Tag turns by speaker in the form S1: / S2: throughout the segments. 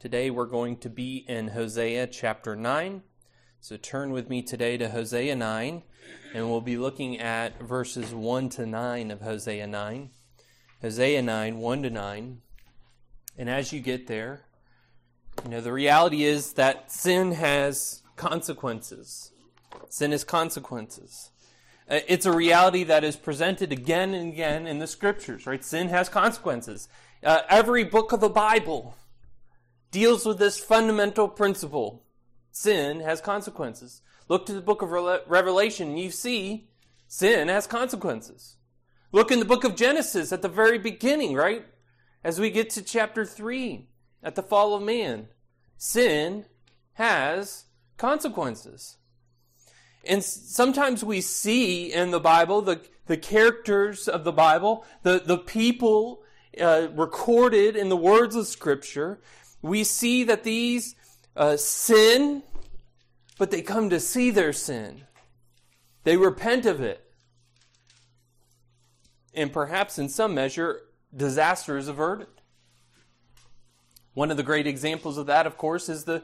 S1: Today we're going to be in Hosea chapter 9. So turn with me today to Hosea 9, and we'll be looking at verses 1 to 9 of Hosea 9. Hosea 9, 1 to 9. And as you get there, you know, the reality is that sin has consequences. Sin has consequences. Uh, it's a reality that is presented again and again in the scriptures, right? Sin has consequences. Uh, every book of the Bible deals with this fundamental principle. Sin has consequences. Look to the book of Revelation, you see sin has consequences. Look in the book of Genesis at the very beginning, right? As we get to chapter 3, at the fall of man, sin has consequences. And sometimes we see in the Bible the, the characters of the Bible, the, the people uh, recorded in the words of Scripture, we see that these uh, sin, but they come to see their sin. They repent of it. And perhaps in some measure, disaster is averted. One of the great examples of that, of course, is the,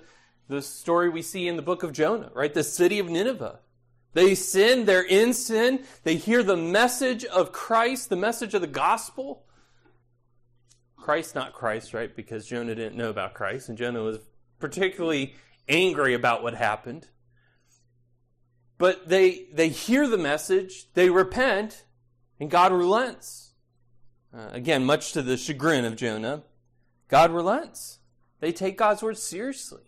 S1: the story we see in the book of Jonah, right? The city of Nineveh. They sin, they're in sin, they hear the message of Christ, the message of the gospel, Christ, not Christ, right? Because Jonah didn't know about Christ, and Jonah was particularly angry about what happened. But they they hear the message, they repent, and God relents. Uh, again, much to the chagrin of Jonah, God relents. They take God's word seriously.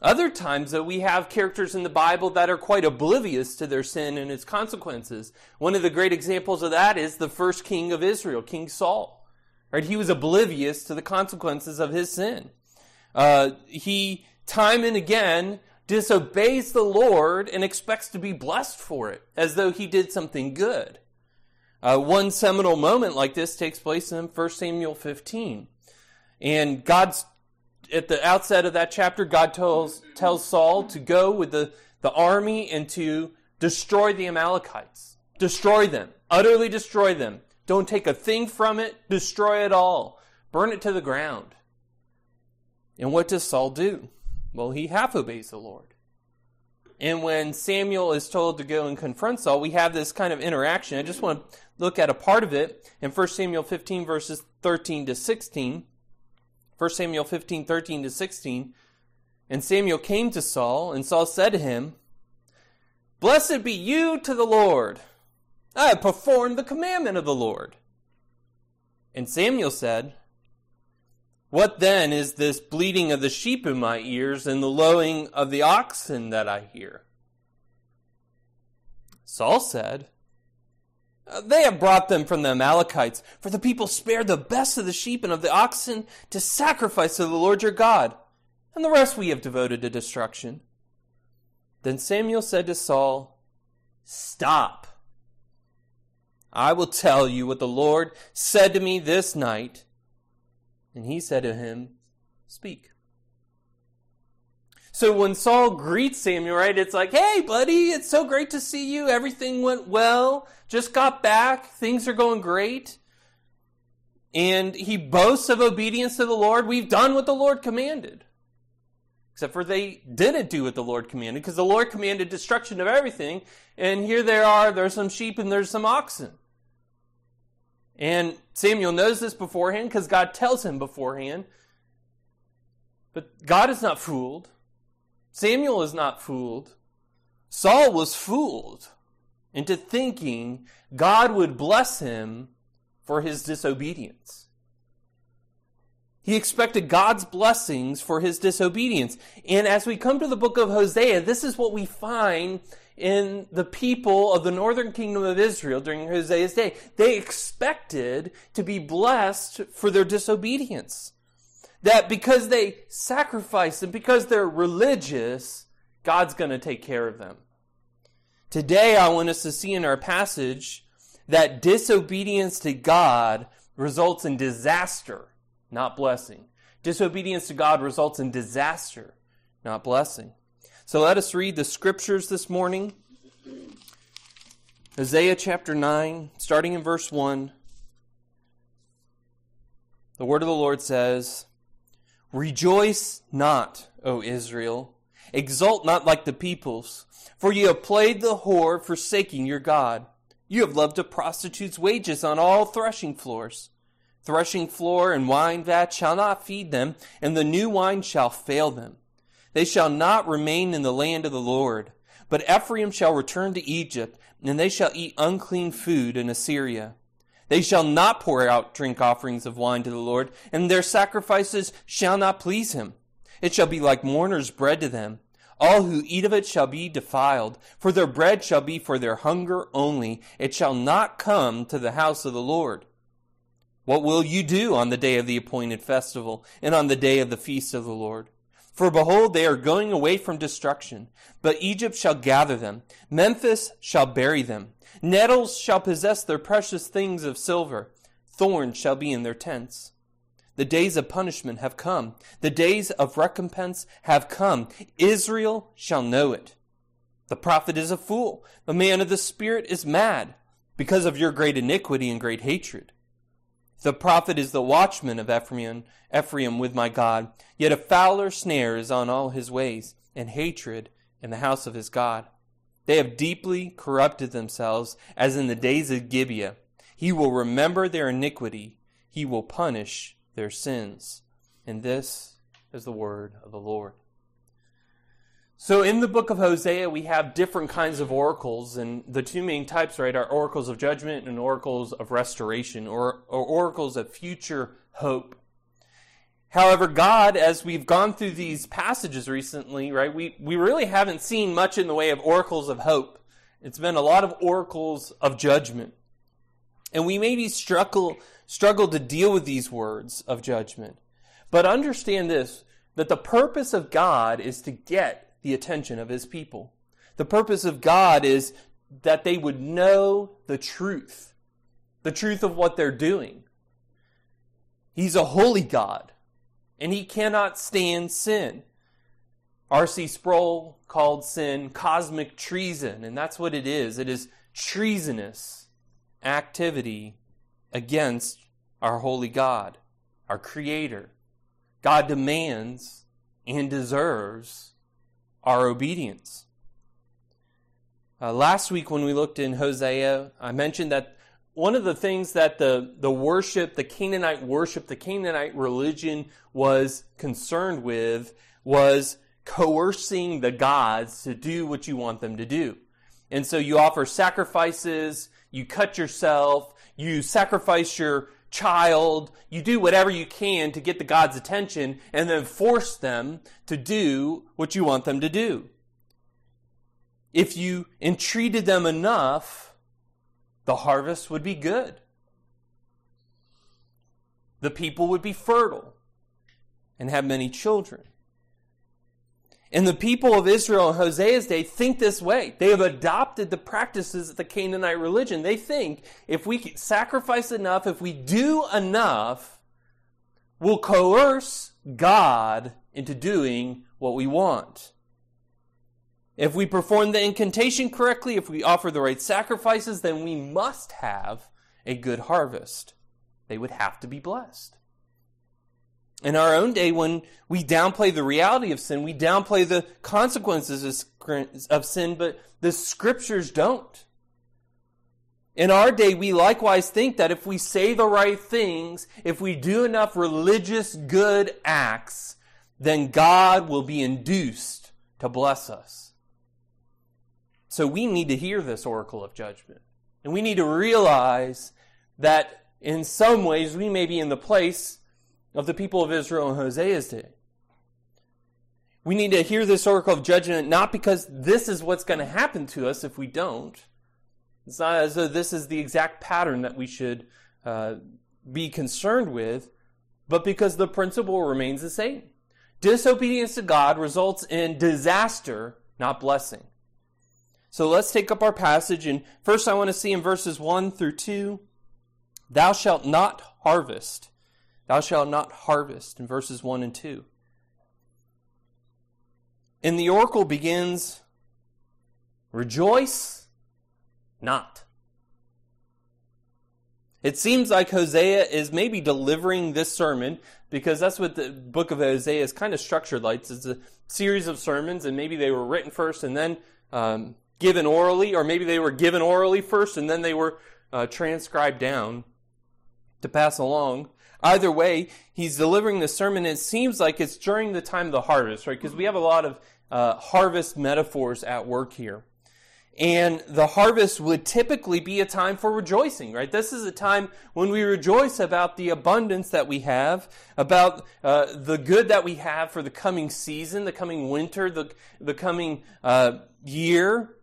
S1: Other times, though, we have characters in the Bible that are quite oblivious to their sin and its consequences. One of the great examples of that is the first king of Israel, King Saul. Right? He was oblivious to the consequences of his sin. Uh, he, time and again, disobeys the Lord and expects to be blessed for it, as though he did something good. Uh, one seminal moment like this takes place in 1 Samuel 15. And God's, at the outset of that chapter, God tells, tells Saul to go with the, the army and to destroy the Amalekites. Destroy them. Utterly destroy them. Don't take a thing from it, destroy it all, burn it to the ground. And what does Saul do? Well, he half obeys the Lord. And when Samuel is told to go and confront Saul, we have this kind of interaction. I just want to look at a part of it in 1 Samuel 15, verses 13 to 16. 1 Samuel 15, 13 to 16. And Samuel came to Saul, and Saul said to him, Blessed be you to the Lord I have performed the commandment of the Lord. And Samuel said, What then is this bleating of the sheep in my ears and the lowing of the oxen that I hear? Saul said, They have brought them from the Amalekites, for the people spared the best of the sheep and of the oxen to sacrifice to the Lord your God, and the rest we have devoted to destruction. Then Samuel said to Saul, Stop. I will tell you what the Lord said to me this night. And he said to him, Speak. So when Saul greets Samuel, right, it's like, hey, buddy, it's so great to see you. Everything went well. Just got back. Things are going great. And he boasts of obedience to the Lord. We've done what the Lord commanded. Except for they didn't do what the Lord commanded because the Lord commanded destruction of everything. And here they are, there's some sheep and there's some oxen. And Samuel knows this beforehand because God tells him beforehand. But God is not fooled. Samuel is not fooled. Saul was fooled into thinking God would bless him for his disobedience. He expected God's blessings for his disobedience. And as we come to the book of Hosea, this is what we find in the people of the northern kingdom of Israel during Hosea's day. They expected to be blessed for their disobedience. That because they sacrifice and because they're religious, God's going to take care of them. Today, I want us to see in our passage that disobedience to God results in disaster, not blessing. Disobedience to God results in disaster, not blessing. So let us read the scriptures this morning. Isaiah chapter 9, starting in verse 1. The word of the Lord says, Rejoice not, O Israel. Exult not like the peoples, for you have played the whore, forsaking your God. You have loved a prostitute's wages on all threshing floors. Threshing floor and wine vat shall not feed them, and the new wine shall fail them. They shall not remain in the land of the Lord. But Ephraim shall return to Egypt, and they shall eat unclean food in Assyria. They shall not pour out drink offerings of wine to the Lord, and their sacrifices shall not please him. It shall be like mourners' bread to them. All who eat of it shall be defiled, for their bread shall be for their hunger only. It shall not come to the house of the Lord. What will you do on the day of the appointed festival, and on the day of the feast of the Lord? For behold, they are going away from destruction, but Egypt shall gather them. Memphis shall bury them. Nettles shall possess their precious things of silver. Thorns shall be in their tents. The days of punishment have come. The days of recompense have come. Israel shall know it. The prophet is a fool. The man of the Spirit is mad because of your great iniquity and great hatred. The prophet is the watchman of Ephraim, Ephraim with my God. Yet a fowler snare is on all his ways, and hatred in the house of his God. They have deeply corrupted themselves, as in the days of Gibeah. He will remember their iniquity. He will punish their sins. And this is the word of the Lord. So in the book of Hosea, we have different kinds of oracles, and the two main types, right, are oracles of judgment and oracles of restoration, or, or oracles of future hope. However, God, as we've gone through these passages recently, right, we, we really haven't seen much in the way of oracles of hope. It's been a lot of oracles of judgment. And we maybe struggle, struggle to deal with these words of judgment. But understand this, that the purpose of God is to get the attention of his people. The purpose of God is that they would know the truth, the truth of what they're doing. He's a holy God, and he cannot stand sin. R.C. Sproul called sin cosmic treason, and that's what it is. It is treasonous activity against our holy God, our Creator. God demands and deserves our obedience. Uh, last week, when we looked in Hosea, I mentioned that one of the things that the, the worship, the Canaanite worship, the Canaanite religion was concerned with was coercing the gods to do what you want them to do. And so you offer sacrifices, you cut yourself, you sacrifice your child, you do whatever you can to get the God's attention and then force them to do what you want them to do. If you entreated them enough, the harvest would be good. The people would be fertile and have many children. And the people of Israel in Hosea's day think this way. They have adopted the practices of the Canaanite religion. They think if we sacrifice enough, if we do enough, we'll coerce God into doing what we want. If we perform the incantation correctly, if we offer the right sacrifices, then we must have a good harvest. They would have to be blessed in our own day, when we downplay the reality of sin, we downplay the consequences of sin, but the scriptures don't. In our day, we likewise think that if we say the right things, if we do enough religious good acts, then God will be induced to bless us. So we need to hear this oracle of judgment. And we need to realize that in some ways we may be in the place of the people of Israel in Hosea's day. We need to hear this oracle of judgment not because this is what's going to happen to us if we don't. It's not as though this is the exact pattern that we should uh, be concerned with, but because the principle remains the same. Disobedience to God results in disaster, not blessing. So let's take up our passage. And first, I want to see in verses 1 through 2 Thou shalt not harvest Thou shalt not harvest, in verses 1 and 2. And the oracle begins Rejoice not. It seems like Hosea is maybe delivering this sermon because that's what the book of Hosea is kind of structured like. It's a series of sermons, and maybe they were written first and then um, given orally, or maybe they were given orally first and then they were uh, transcribed down to pass along. Either way, he's delivering the sermon. And it seems like it's during the time of the harvest, right? Because we have a lot of uh, harvest metaphors at work here. And the harvest would typically be a time for rejoicing, right? This is a time when we rejoice about the abundance that we have, about uh, the good that we have for the coming season, the coming winter, the, the coming uh, year.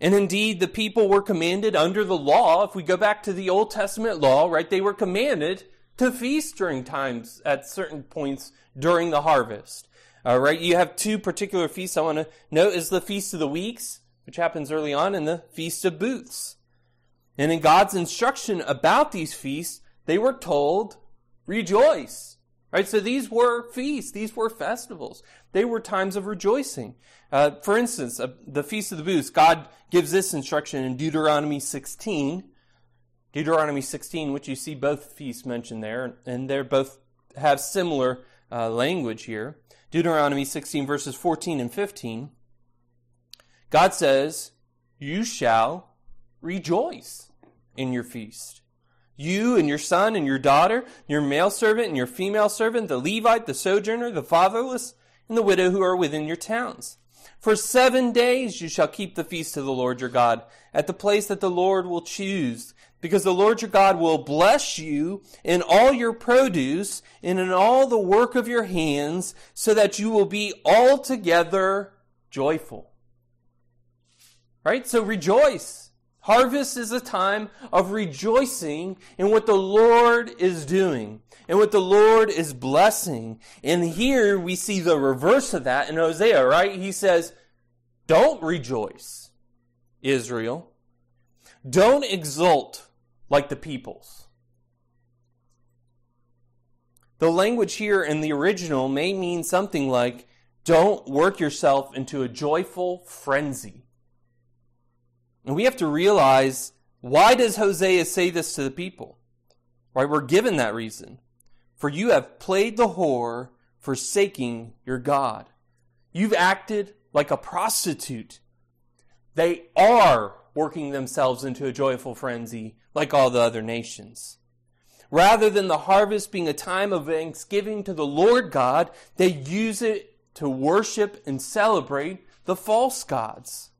S1: And indeed, the people were commanded under the law, if we go back to the Old Testament law, right, they were commanded to feast during times at certain points during the harvest. All right, you have two particular feasts I want to note is the Feast of the Weeks which happens early on in the Feast of Booths. And in God's instruction about these feasts, they were told, rejoice. Right? So these were feasts. These were festivals. They were times of rejoicing. Uh, for instance, uh, the Feast of the Booths, God gives this instruction in Deuteronomy 16. Deuteronomy 16, which you see both feasts mentioned there, and they both have similar uh, language here. Deuteronomy 16, verses 14 and 15. God says, You shall rejoice in your feast. You and your son and your daughter, your male servant and your female servant, the Levite, the sojourner, the fatherless, and the widow who are within your towns. For seven days you shall keep the feast of the Lord your God at the place that the Lord will choose, because the Lord your God will bless you in all your produce and in all the work of your hands, so that you will be altogether joyful. Right? So rejoice. Harvest is a time of rejoicing in what the Lord is doing and what the Lord is blessing. And here we see the reverse of that in Hosea, right? He says, don't rejoice, Israel. Don't exult like the peoples. The language here in the original may mean something like, don't work yourself into a joyful frenzy. And we have to realize why does Hosea say this to the people? Right? We're given that reason. For you have played the whore, forsaking your God. You've acted like a prostitute. They are working themselves into a joyful frenzy like all the other nations. Rather than the harvest being a time of thanksgiving to the Lord God, they use it to worship and celebrate the false gods.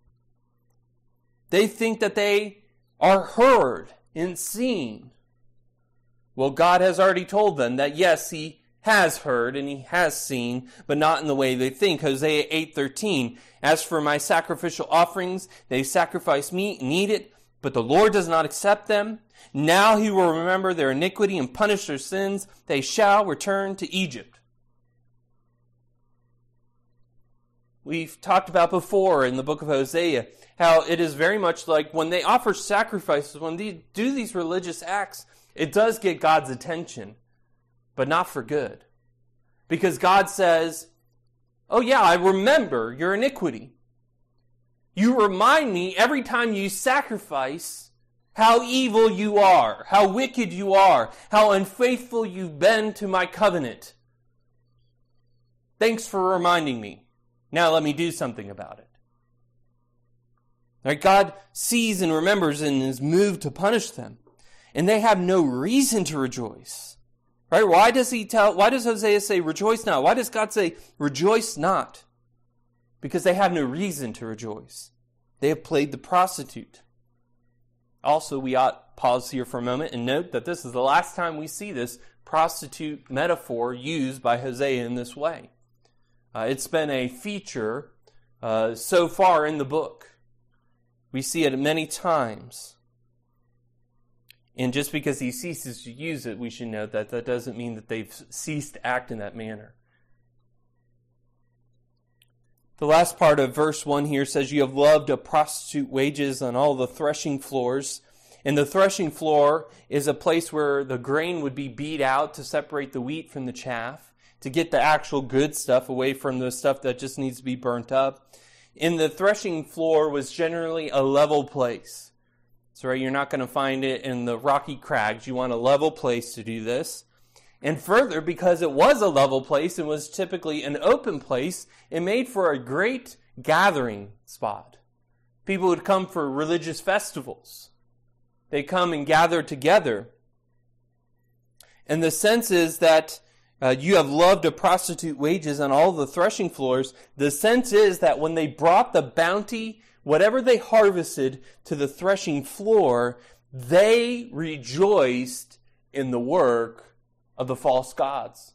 S1: They think that they are heard and seen. Well, God has already told them that yes, He has heard and He has seen, but not in the way they think. Hosea 8:13. As for my sacrificial offerings, they sacrifice meat and eat it, but the Lord does not accept them. Now He will remember their iniquity and punish their sins. They shall return to Egypt. We've talked about before in the book of Hosea how it is very much like when they offer sacrifices, when they do these religious acts, it does get God's attention, but not for good. Because God says, Oh, yeah, I remember your iniquity. You remind me every time you sacrifice how evil you are, how wicked you are, how unfaithful you've been to my covenant. Thanks for reminding me. Now let me do something about it. Right? God sees and remembers and is moved to punish them. And they have no reason to rejoice. Right? Why does he tell, why does Hosea say rejoice not? Why does God say rejoice not? Because they have no reason to rejoice. They have played the prostitute. Also, we ought pause here for a moment and note that this is the last time we see this prostitute metaphor used by Hosea in this way. Uh, it's been a feature uh, so far in the book. We see it many times. And just because he ceases to use it, we should note that that doesn't mean that they've ceased to act in that manner. The last part of verse 1 here says, You have loved a prostitute wages on all the threshing floors. And the threshing floor is a place where the grain would be beat out to separate the wheat from the chaff, to get the actual good stuff away from the stuff that just needs to be burnt up And the threshing floor was generally a level place. So, right, you're not going to find it in the rocky crags. You want a level place to do this. And further, because it was a level place and was typically an open place, it made for a great gathering spot. People would come for religious festivals. They come and gather together. And the sense is that uh, you have loved a prostitute wages on all the threshing floors. The sense is that when they brought the bounty, whatever they harvested, to the threshing floor, they rejoiced in the work of the false gods.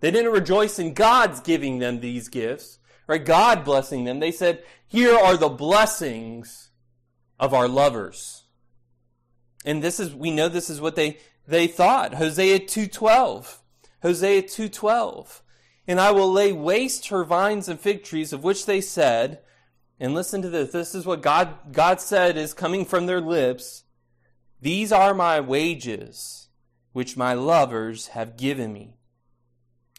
S1: They didn't rejoice in God's giving them these gifts, right? God blessing them. They said, here are the blessings of our lovers. And this is, we know this is what they, they thought. Hosea 2.12. Hosea 2.12. And I will lay waste her vines and fig trees of which they said, and listen to this. This is what God, God said is coming from their lips. These are my wages, which my lovers have given me.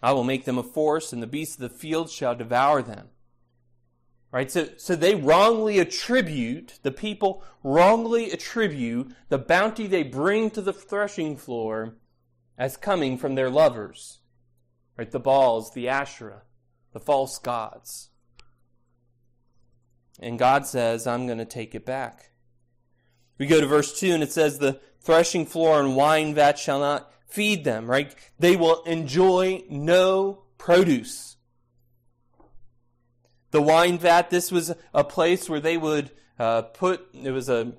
S1: I will make them a force, and the beasts of the field shall devour them. Right? So, so they wrongly attribute, the people wrongly attribute the bounty they bring to the threshing floor as coming from their lovers. Right? The Baals, the Asherah, the false gods. And God says, I'm going to take it back. We go to verse 2 and it says, The threshing floor and wine vat shall not feed them, right? They will enjoy no produce. The wine vat, this was a place where they would uh, put, it was a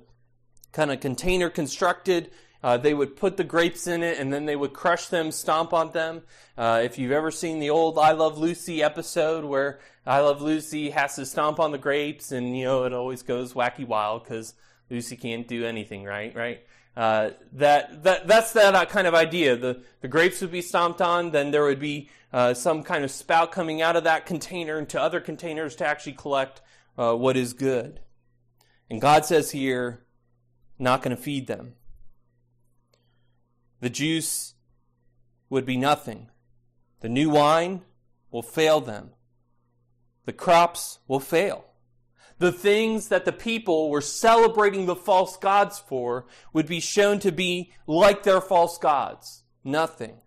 S1: kind of container constructed uh, they would put the grapes in it and then they would crush them, stomp on them. Uh, if you've ever seen the old I Love Lucy episode where I Love Lucy has to stomp on the grapes and, you know, it always goes wacky wild because Lucy can't do anything right, right? Uh, that, that, that's that uh, kind of idea. The, the grapes would be stomped on, then there would be uh, some kind of spout coming out of that container into other containers to actually collect uh, what is good. And God says here, not going to feed them. The juice would be nothing. The new wine will fail them. The crops will fail. The things that the people were celebrating the false gods for would be shown to be like their false gods. Nothing.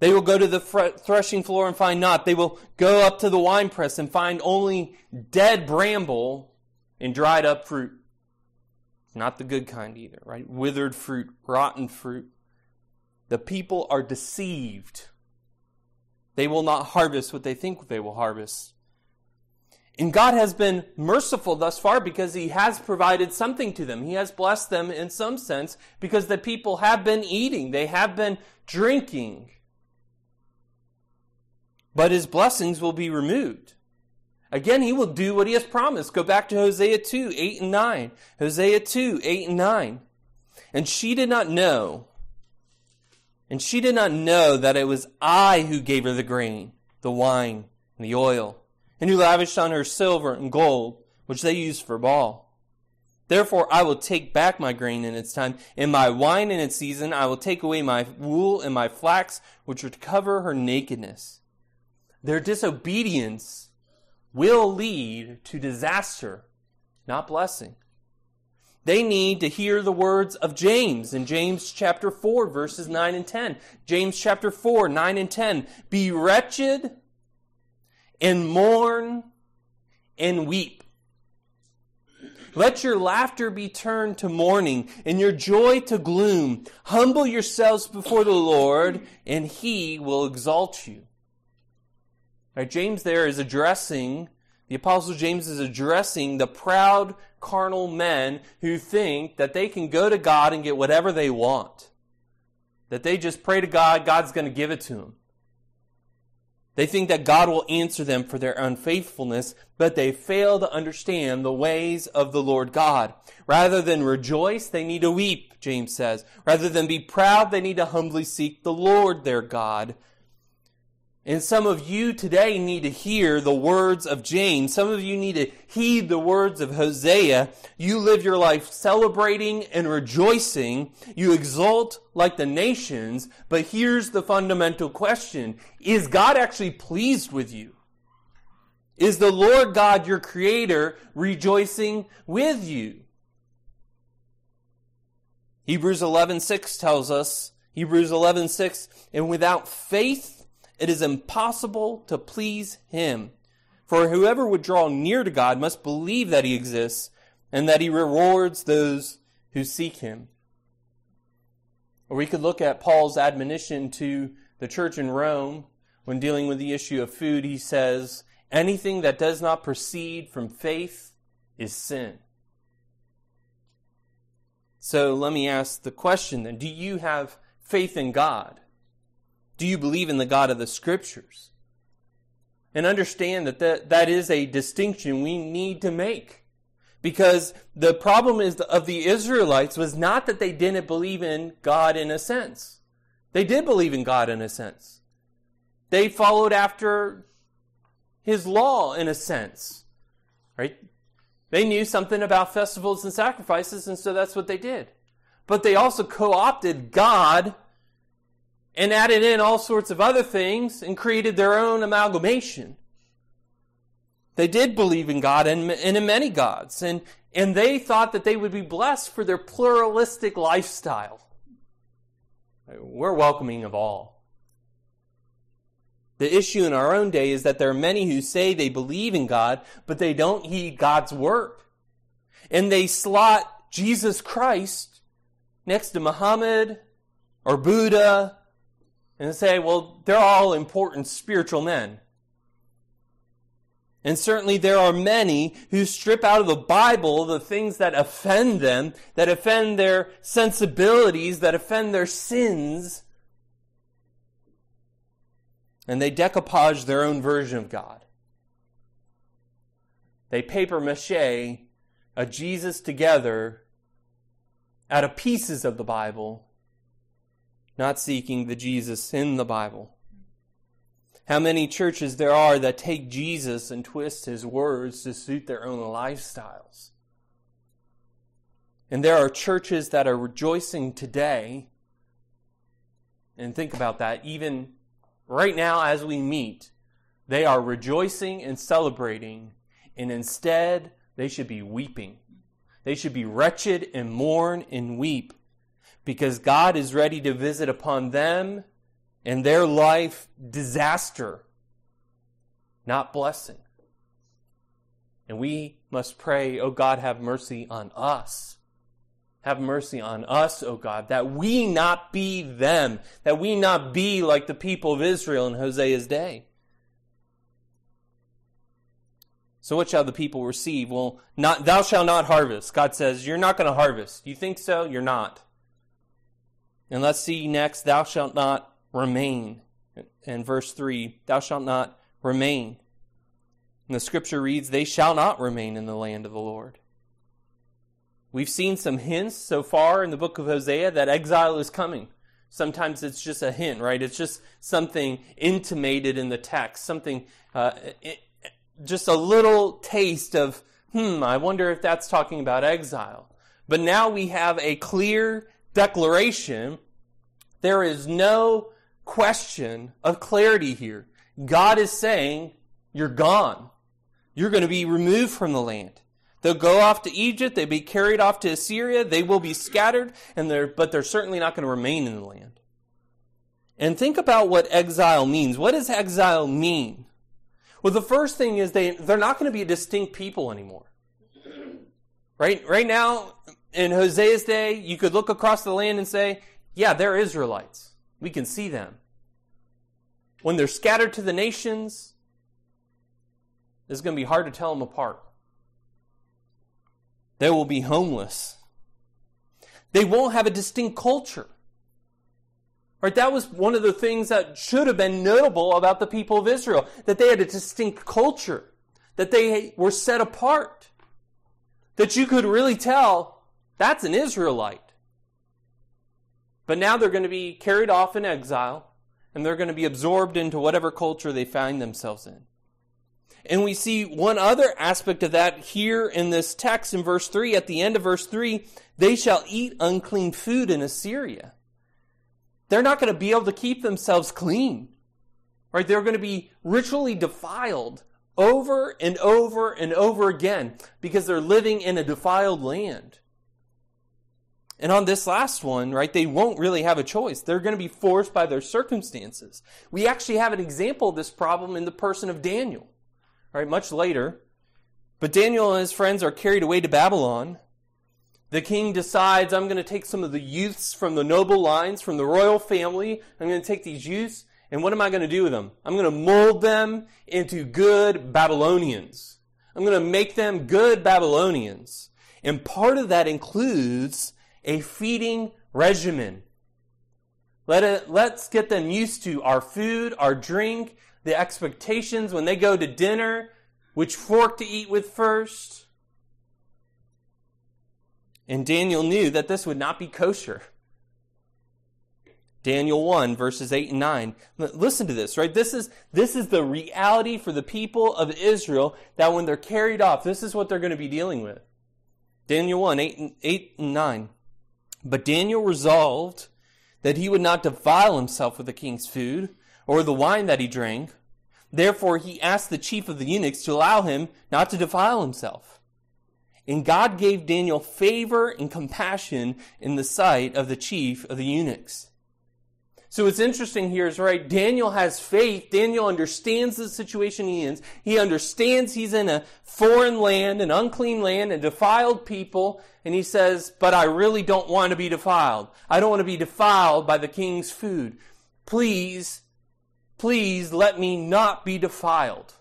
S1: They will go to the threshing floor and find not. They will go up to the winepress and find only dead bramble and dried up fruit. Not the good kind either, right? Withered fruit, rotten fruit. The people are deceived. They will not harvest what they think they will harvest. And God has been merciful thus far because He has provided something to them. He has blessed them in some sense because the people have been eating, they have been drinking. But His blessings will be removed. Again, he will do what he has promised. Go back to Hosea 2, 8 and 9. Hosea 2, 8 and 9. And she did not know, and she did not know that it was I who gave her the grain, the wine, and the oil, and who lavished on her silver and gold, which they used for Baal. Therefore, I will take back my grain in its time, and my wine in its season. I will take away my wool and my flax, which would cover her nakedness. Their disobedience will lead to disaster, not blessing. They need to hear the words of James in James chapter 4 verses 9 and 10. James chapter 4, 9 and 10. Be wretched and mourn and weep. Let your laughter be turned to mourning and your joy to gloom. Humble yourselves before the Lord and he will exalt you. Right, James there is addressing, the Apostle James is addressing the proud carnal men who think that they can go to God and get whatever they want. That they just pray to God, God's going to give it to them. They think that God will answer them for their unfaithfulness, but they fail to understand the ways of the Lord God. Rather than rejoice, they need to weep, James says. Rather than be proud, they need to humbly seek the Lord their God and some of you today need to hear the words of James. Some of you need to heed the words of Hosea. You live your life celebrating and rejoicing. You exult like the nations. But here's the fundamental question. Is God actually pleased with you? Is the Lord God, your creator, rejoicing with you? Hebrews 11:6 tells us, Hebrews 11:6, and without faith it is impossible to please him. For whoever would draw near to God must believe that he exists and that he rewards those who seek him. Or we could look at Paul's admonition to the church in Rome when dealing with the issue of food. He says, anything that does not proceed from faith is sin. So let me ask the question then Do you have faith in God? Do you believe in the God of the Scriptures? And understand that that, that is a distinction we need to make. Because the problem is of the Israelites was not that they didn't believe in God in a sense. They did believe in God in a sense. They followed after his law in a sense. Right? They knew something about festivals and sacrifices, and so that's what they did. But they also co opted God and added in all sorts of other things and created their own amalgamation. They did believe in God and, and in many gods, and, and they thought that they would be blessed for their pluralistic lifestyle. We're welcoming of all. The issue in our own day is that there are many who say they believe in God, but they don't heed God's word. And they slot Jesus Christ next to Muhammad or Buddha and say, well, they're all important spiritual men. And certainly there are many who strip out of the Bible the things that offend them, that offend their sensibilities, that offend their sins, and they decoupage their own version of God. They paper mache a Jesus together out of pieces of the Bible, not seeking the Jesus in the Bible. How many churches there are that take Jesus and twist his words to suit their own lifestyles. And there are churches that are rejoicing today, and think about that, even right now as we meet, they are rejoicing and celebrating, and instead they should be weeping. They should be wretched and mourn and weep because God is ready to visit upon them and their life disaster, not blessing. And we must pray, oh God, have mercy on us have mercy on us, O God, that we not be them, that we not be like the people of Israel in Hosea's day. So what shall the people receive? Well, not thou shalt not harvest. God says, you're not going to harvest. You think so? You're not. And let's see next, thou shalt not remain. In verse 3, thou shalt not remain. And the scripture reads, they shall not remain in the land of the Lord. We've seen some hints so far in the book of Hosea that exile is coming. Sometimes it's just a hint, right? It's just something intimated in the text, something, uh, it, just a little taste of, hmm, I wonder if that's talking about exile. But now we have a clear declaration. There is no question of clarity here. God is saying, you're gone. You're going to be removed from the land. They'll go off to Egypt. They'll be carried off to Assyria. They will be scattered, and they're, but they're certainly not going to remain in the land. And think about what exile means. What does exile mean? Well, the first thing is they, they're not going to be a distinct people anymore. Right, right now, in Hosea's day, you could look across the land and say, yeah, they're Israelites. We can see them. When they're scattered to the nations, it's going to be hard to tell them apart. They will be homeless. They won't have a distinct culture. Right? That was one of the things that should have been notable about the people of Israel, that they had a distinct culture, that they were set apart, that you could really tell that's an Israelite. But now they're going to be carried off in exile, and they're going to be absorbed into whatever culture they find themselves in. And we see one other aspect of that here in this text in verse 3. At the end of verse 3, they shall eat unclean food in Assyria. They're not going to be able to keep themselves clean. Right? They're going to be ritually defiled over and over and over again because they're living in a defiled land. And on this last one, right, they won't really have a choice. They're going to be forced by their circumstances. We actually have an example of this problem in the person of Daniel, right, much later. But Daniel and his friends are carried away to Babylon. The king decides, I'm going to take some of the youths from the noble lines, from the royal family. I'm going to take these youths, and what am I going to do with them? I'm going to mold them into good Babylonians. I'm going to make them good Babylonians. And part of that includes a feeding regimen. Let it, let's get them used to our food, our drink, the expectations when they go to dinner, which fork to eat with first. And Daniel knew that this would not be kosher. Daniel 1 verses 8 and 9. Listen to this, right? This is, this is the reality for the people of Israel that when they're carried off, this is what they're going to be dealing with. Daniel 1, 8 and, 8 and 9. But Daniel resolved that he would not defile himself with the king's food or the wine that he drank. Therefore he asked the chief of the eunuchs to allow him not to defile himself. And God gave Daniel favor and compassion in the sight of the chief of the eunuchs. So what's interesting here is, right, Daniel has faith. Daniel understands the situation he is. He understands he's in a foreign land, an unclean land, and defiled people. And he says, but I really don't want to be defiled. I don't want to be defiled by the king's food. Please, please let me not be defiled.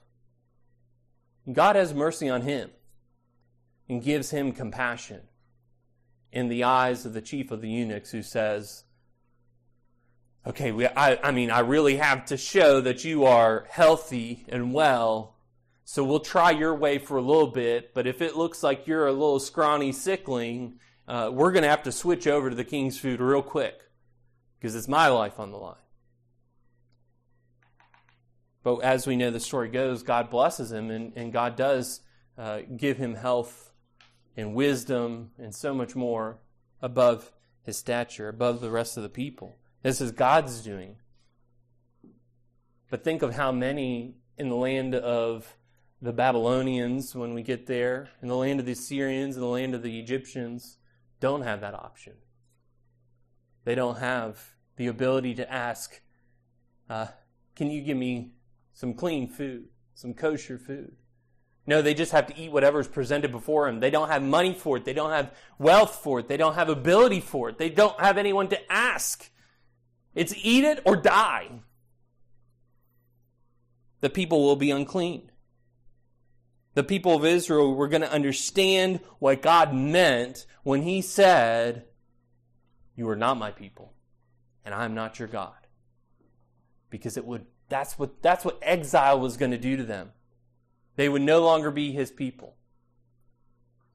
S1: God has mercy on him and gives him compassion in the eyes of the chief of the eunuchs who says, okay, we, I, I mean, I really have to show that you are healthy and well. So we'll try your way for a little bit, but if it looks like you're a little scrawny sickling, uh, we're going to have to switch over to the king's food real quick because it's my life on the line. But as we know the story goes, God blesses him and, and God does uh, give him health and wisdom and so much more above his stature, above the rest of the people. This is God's doing. But think of how many in the land of the Babylonians, when we get there, in the land of the Assyrians, in the land of the Egyptians, don't have that option. They don't have the ability to ask, uh, Can you give me some clean food, some kosher food? No, they just have to eat whatever's presented before them. They don't have money for it. They don't have wealth for it. They don't have ability for it. They don't have anyone to ask. It's eat it or die. The people will be unclean. The people of Israel were going to understand what God meant when He said, You are not my people, and I am not your God. Because it would that's what that's what exile was going to do to them. They would no longer be his people.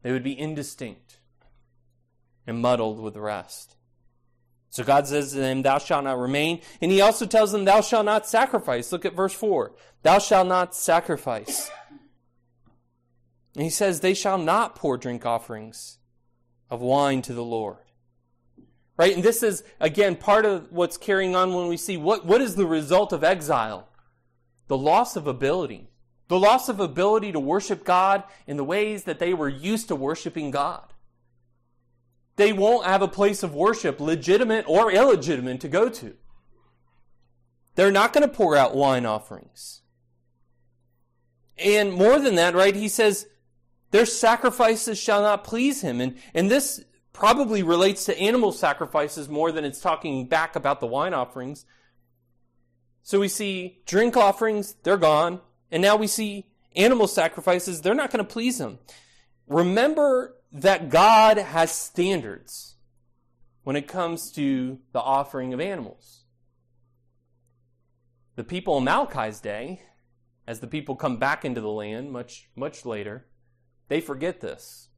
S1: They would be indistinct and muddled with the rest. So God says to them, Thou shalt not remain. And he also tells them, Thou shalt not sacrifice. Look at verse 4. Thou shalt not sacrifice. And he says, They shall not pour drink offerings of wine to the Lord. Right? And this is, again, part of what's carrying on when we see what, what is the result of exile? The loss of ability. The loss of ability to worship God in the ways that they were used to worshiping God they won't have a place of worship, legitimate or illegitimate, to go to. They're not going to pour out wine offerings. And more than that, right, he says, their sacrifices shall not please him. And, and this probably relates to animal sacrifices more than it's talking back about the wine offerings. So we see drink offerings, they're gone. And now we see animal sacrifices, they're not going to please him. Remember that God has standards when it comes to the offering of animals. The people in Malachi's day, as the people come back into the land much, much later, they forget this.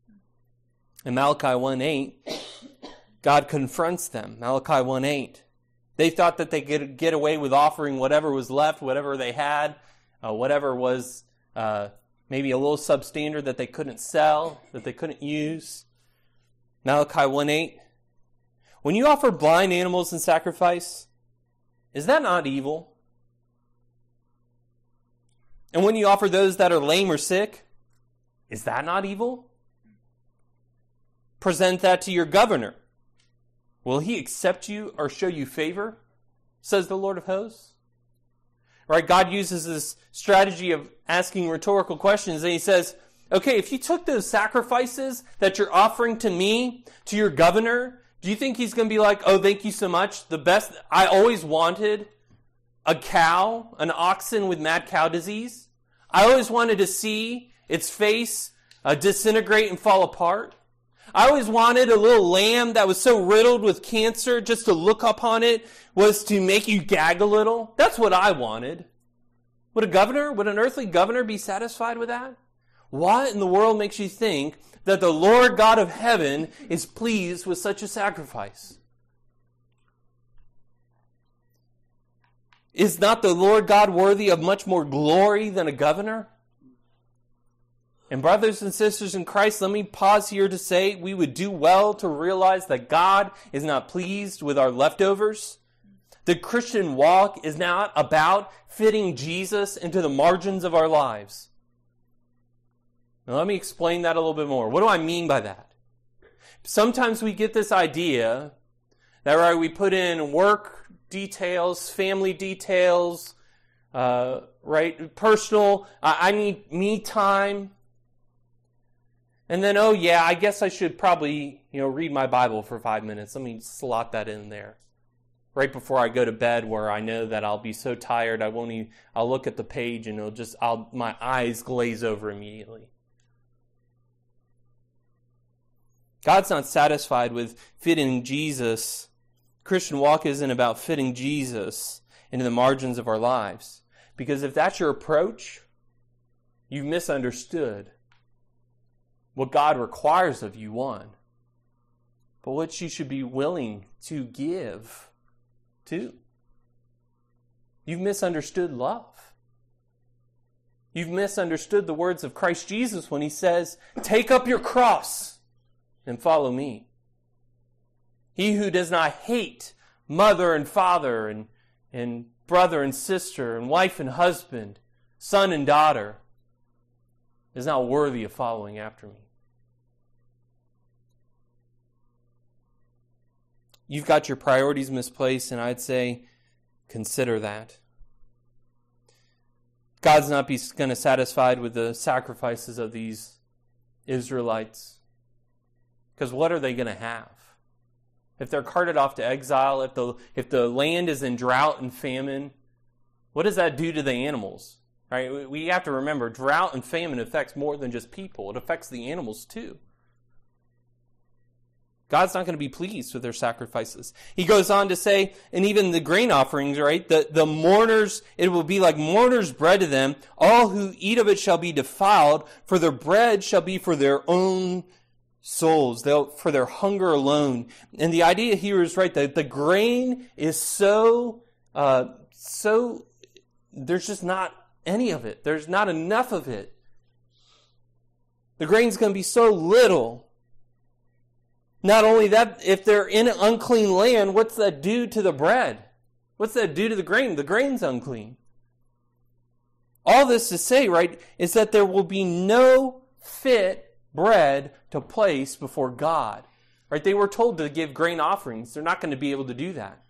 S1: In Malachi 1 8, God confronts them. Malachi 1 8. They thought that they could get away with offering whatever was left, whatever they had, uh, whatever was uh, maybe a little substandard that they couldn't sell, that they couldn't use. Malachi 1:8. When you offer blind animals in sacrifice, is that not evil? And when you offer those that are lame or sick, is that not evil? Present that to your governor. Will he accept you or show you favor? Says the Lord of hosts. Right? God uses this strategy of asking rhetorical questions and he says, okay, if you took those sacrifices that you're offering to me, to your governor, do you think he's going to be like, oh, thank you so much? The best, I always wanted a cow, an oxen with mad cow disease. I always wanted to see its face uh, disintegrate and fall apart. I always wanted a little lamb that was so riddled with cancer just to look upon it was to make you gag a little. That's what I wanted. Would a governor, would an earthly governor be satisfied with that? What in the world makes you think that the Lord God of heaven is pleased with such a sacrifice? Is not the Lord God worthy of much more glory than a governor? And, brothers and sisters in Christ, let me pause here to say we would do well to realize that God is not pleased with our leftovers. The Christian walk is not about fitting Jesus into the margins of our lives. Now, let me explain that a little bit more. What do I mean by that? Sometimes we get this idea that, right, we put in work details, family details, uh, right, personal, I need me time. And then, oh yeah, I guess I should probably, you know, read my Bible for five minutes. Let me slot that in there. Right before I go to bed where I know that I'll be so tired I won't even, I'll look at the page and it'll just, I'll, my eyes glaze over immediately. God's not satisfied with fitting Jesus. Christian walk isn't about fitting Jesus into the margins of our lives. Because if that's your approach, you've misunderstood what God requires of you, one, but what you should be willing to give, two. You've misunderstood love. You've misunderstood the words of Christ Jesus when he says, Take up your cross and follow me. He who does not hate mother and father and, and brother and sister and wife and husband, son and daughter, is not worthy of following after me. You've got your priorities misplaced, and I'd say consider that. God's not going to satisfied with the sacrifices of these Israelites. Because what are they going to have? If they're carted off to exile, if the, if the land is in drought and famine, what does that do to the animals? Right? We have to remember drought and famine affects more than just people. It affects the animals too. God's not going to be pleased with their sacrifices. He goes on to say, and even the grain offerings, right? The, the mourners, it will be like mourners' bread to them. All who eat of it shall be defiled, for their bread shall be for their own souls, they'll, for their hunger alone. And the idea here is right that the grain is so, uh, so, there's just not any of it. There's not enough of it. The grain's going to be so little. Not only that, if they're in an unclean land, what's that do to the bread? What's that do to the grain? The grain's unclean. All this to say, right, is that there will be no fit bread to place before God. Right? They were told to give grain offerings. They're not going to be able to do that.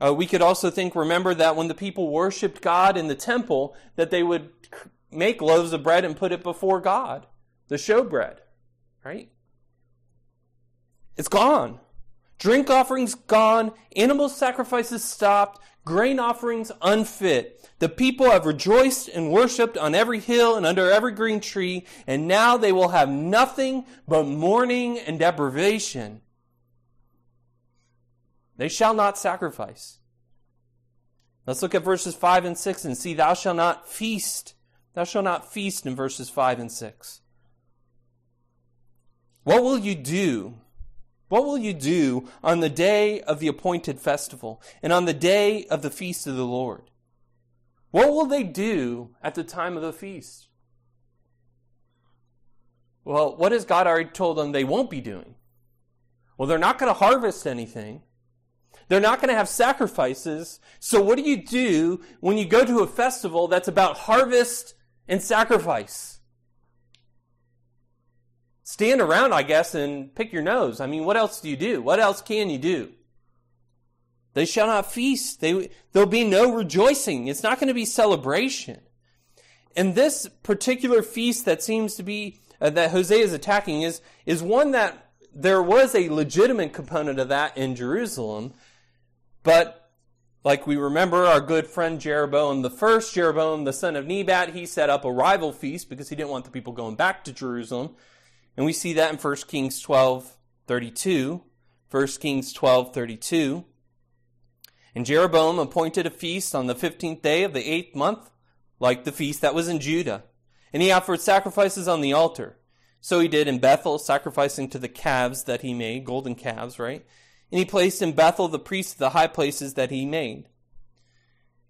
S1: Uh, we could also think, remember that when the people worshiped God in the temple, that they would make loaves of bread and put it before God, the showbread, right? It's gone. Drink offerings gone. Animal sacrifices stopped. Grain offerings unfit. The people have rejoiced and worshipped on every hill and under every green tree, and now they will have nothing but mourning and deprivation. They shall not sacrifice. Let's look at verses 5 and 6 and see, Thou shalt not feast. Thou shalt not feast in verses 5 and 6. What will you do? What will you do on the day of the appointed festival and on the day of the feast of the Lord? What will they do at the time of the feast? Well, what has God already told them they won't be doing? Well, they're not going to harvest anything. They're not going to have sacrifices. So what do you do when you go to a festival that's about harvest and sacrifice? Stand around, I guess, and pick your nose. I mean, what else do you do? What else can you do? They shall not feast. They, there'll be no rejoicing. It's not going to be celebration. And this particular feast that seems to be, uh, that Hosea is attacking is, is one that there was a legitimate component of that in Jerusalem, but like we remember our good friend Jeroboam the first, Jeroboam the son of Nebat, he set up a rival feast because he didn't want the people going back to Jerusalem. And we see that in 1 Kings 12, 32. 1 Kings 12, 32. And Jeroboam appointed a feast on the 15th day of the eighth month, like the feast that was in Judah. And he offered sacrifices on the altar. So he did in Bethel, sacrificing to the calves that he made, golden calves, right? And he placed in Bethel the priests of the high places that he made.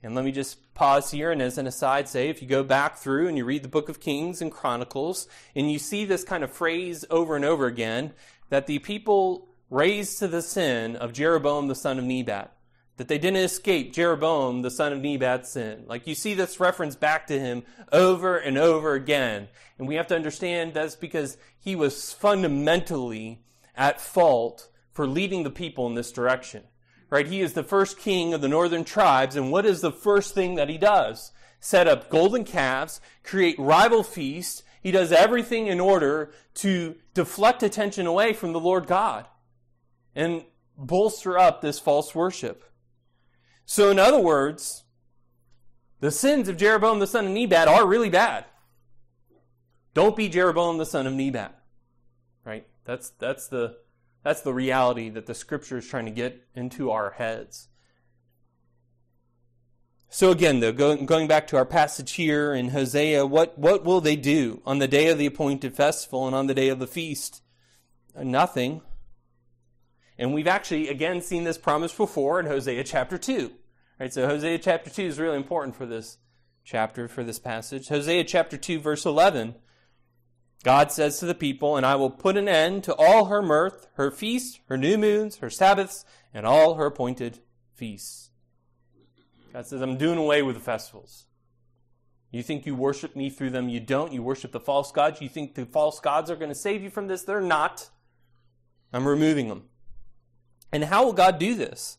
S1: And let me just pause here and as an aside say, if you go back through and you read the book of Kings and Chronicles, and you see this kind of phrase over and over again, that the people raised to the sin of Jeroboam the son of Nebat, that they didn't escape Jeroboam the son of Nebat's sin. Like you see this reference back to him over and over again. And we have to understand that's because he was fundamentally at fault for leading the people in this direction right? He is the first king of the northern tribes, and what is the first thing that he does? Set up golden calves, create rival feasts. He does everything in order to deflect attention away from the Lord God and bolster up this false worship. So, in other words, the sins of Jeroboam the son of Nebat are really bad. Don't be Jeroboam the son of Nebat. Right? That's that's the that's the reality that the scripture is trying to get into our heads. So again, though, going back to our passage here in Hosea, what, what will they do on the day of the appointed festival and on the day of the feast? Nothing. And we've actually, again, seen this promise before in Hosea chapter 2. Right, so Hosea chapter 2 is really important for this chapter, for this passage. Hosea chapter 2, verse 11 God says to the people, And I will put an end to all her mirth, her feasts, her new moons, her Sabbaths, and all her appointed feasts. God says, I'm doing away with the festivals. You think you worship me through them? You don't. You worship the false gods. You think the false gods are going to save you from this? They're not. I'm removing them. And how will God do this?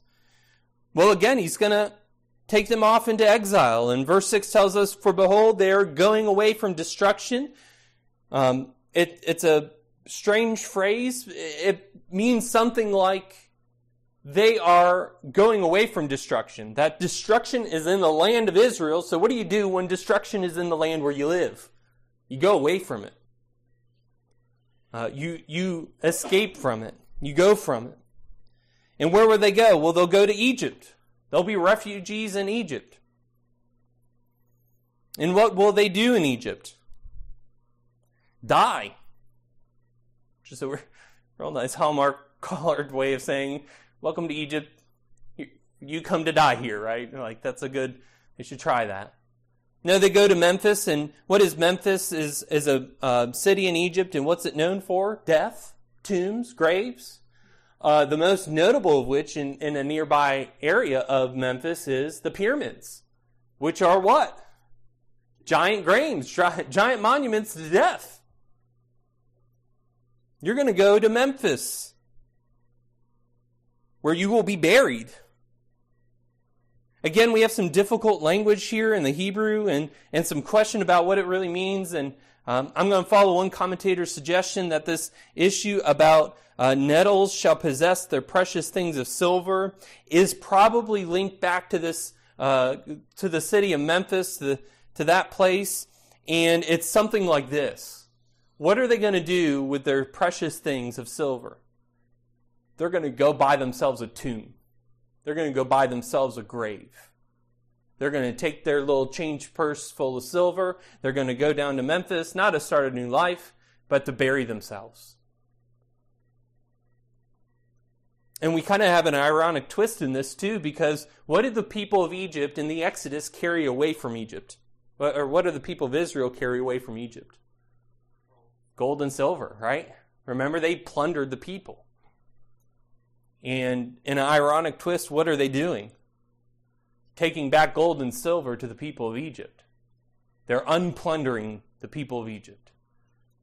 S1: Well, again, He's going to take them off into exile. And verse 6 tells us, For behold, they are going away from destruction um, it, it's a strange phrase. It means something like they are going away from destruction. That destruction is in the land of Israel. So what do you do when destruction is in the land where you live? You go away from it. Uh, you you escape from it. You go from it. And where will they go? Well, they'll go to Egypt. They'll be refugees in Egypt. And what will they do in Egypt? Die. Just a real nice Hallmark colored way of saying, welcome to Egypt. You come to die here, right? Like, that's a good, they should try that. No, they go to Memphis, and what is Memphis? Is, is a uh, city in Egypt, and what's it known for? Death, tombs, graves. Uh, the most notable of which in, in a nearby area of Memphis is the pyramids, which are what? Giant graves, giant monuments to death. You're going to go to Memphis, where you will be buried. Again, we have some difficult language here in the Hebrew and, and some question about what it really means. And um, I'm going to follow one commentator's suggestion that this issue about uh, nettles shall possess their precious things of silver is probably linked back to this, uh, to the city of Memphis, to, to that place. And it's something like this. What are they going to do with their precious things of silver? They're going to go buy themselves a tomb. They're going to go buy themselves a grave. They're going to take their little change purse full of silver. They're going to go down to Memphis, not to start a new life, but to bury themselves. And we kind of have an ironic twist in this too, because what did the people of Egypt in the Exodus carry away from Egypt? Or what did the people of Israel carry away from Egypt? Gold and silver, right? Remember, they plundered the people. And in an ironic twist, what are they doing? Taking back gold and silver to the people of Egypt. They're unplundering the people of Egypt.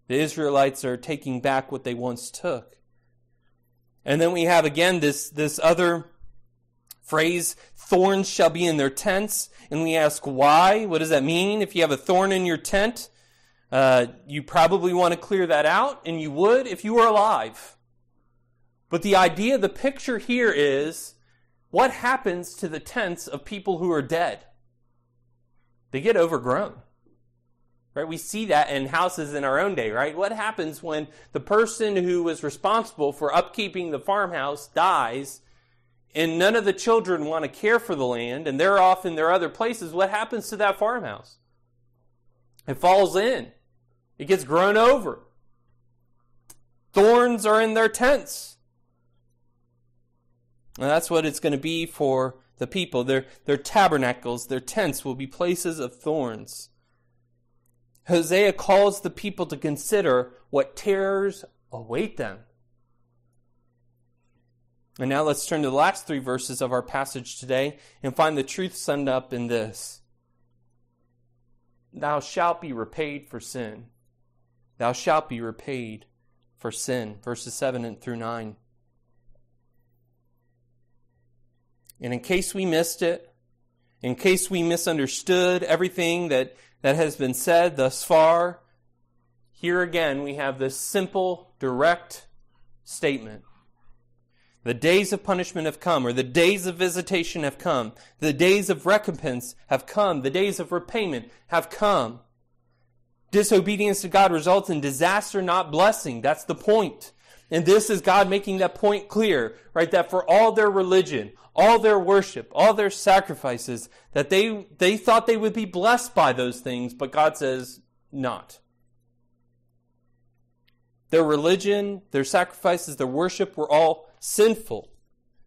S1: The Israelites are taking back what they once took. And then we have again this, this other phrase, thorns shall be in their tents. And we ask why? What does that mean? If you have a thorn in your tent, uh, you probably want to clear that out, and you would if you were alive. But the idea, the picture here is what happens to the tents of people who are dead? They get overgrown. Right? We see that in houses in our own day, right? What happens when the person who was responsible for upkeeping the farmhouse dies and none of the children want to care for the land and they're off in their other places? What happens to that farmhouse? It falls in. It gets grown over. Thorns are in their tents. And that's what it's going to be for the people. Their, their tabernacles, their tents will be places of thorns. Hosea calls the people to consider what terrors await them. And now let's turn to the last three verses of our passage today and find the truth summed up in this Thou shalt be repaid for sin. Thou shalt be repaid for sin. Verses 7 through 9. And in case we missed it, in case we misunderstood everything that that has been said thus far, here again we have this simple, direct statement. The days of punishment have come, or the days of visitation have come. The days of recompense have come. The days of repayment have come. Disobedience to God results in disaster, not blessing. That's the point. And this is God making that point clear, right? That for all their religion, all their worship, all their sacrifices, that they, they thought they would be blessed by those things, but God says not. Their religion, their sacrifices, their worship were all sinful.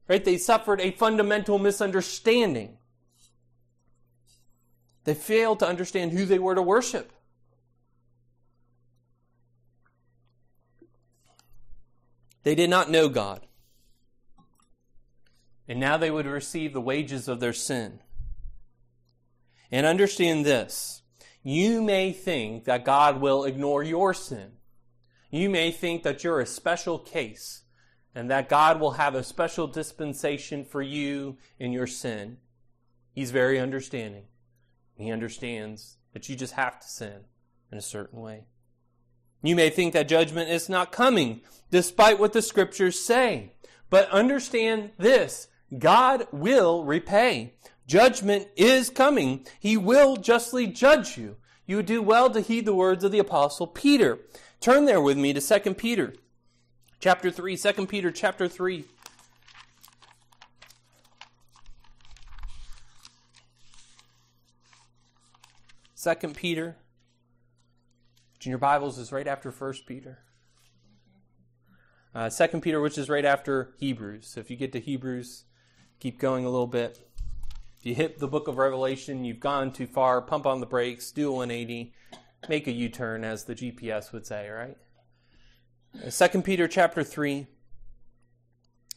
S1: Right? They suffered a fundamental misunderstanding. They failed to understand who they were to worship. They did not know God and now they would receive the wages of their sin. And understand this you may think that God will ignore your sin. You may think that you're a special case and that God will have a special dispensation for you in your sin. He's very understanding. He understands that you just have to sin in a certain way. You may think that judgment is not coming, despite what the scriptures say. But understand this God will repay. Judgment is coming. He will justly judge you. You would do well to heed the words of the apostle Peter. Turn there with me to 2 Peter chapter 3, 2 Peter chapter 3. Second Peter, in your Bibles is right after First Peter. Uh, Second Peter, which is right after Hebrews. So if you get to Hebrews, keep going a little bit. If you hit the book of Revelation, you've gone too far, pump on the brakes, do a 180, make a U-turn as the GPS would say, right? Second Peter chapter 3.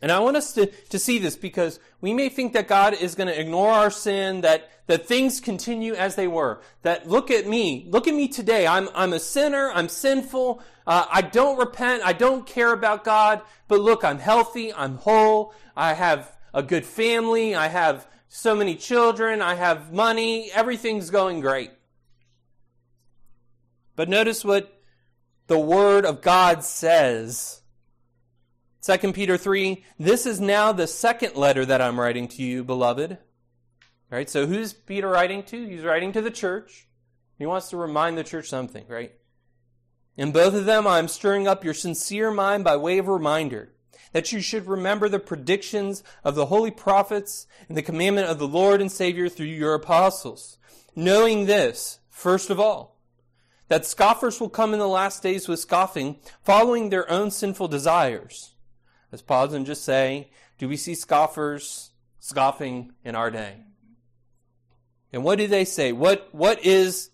S1: And I want us to, to see this because we may think that God is going to ignore our sin, that, that things continue as they were. That look at me, look at me today. I'm, I'm a sinner, I'm sinful, uh, I don't repent, I don't care about God, but look, I'm healthy, I'm whole, I have a good family. I have so many children. I have money. Everything's going great. But notice what the Word of God says. 2 Peter 3 This is now the second letter that I'm writing to you, beloved. All right, so who's Peter writing to? He's writing to the church. He wants to remind the church something, right? In both of them, I'm stirring up your sincere mind by way of reminder that you should remember the predictions of the holy prophets and the commandment of the Lord and Savior through your apostles. Knowing this, first of all, that scoffers will come in the last days with scoffing, following their own sinful desires. Let's pause and just say, do we see scoffers scoffing in our day? And what do they say? What, what is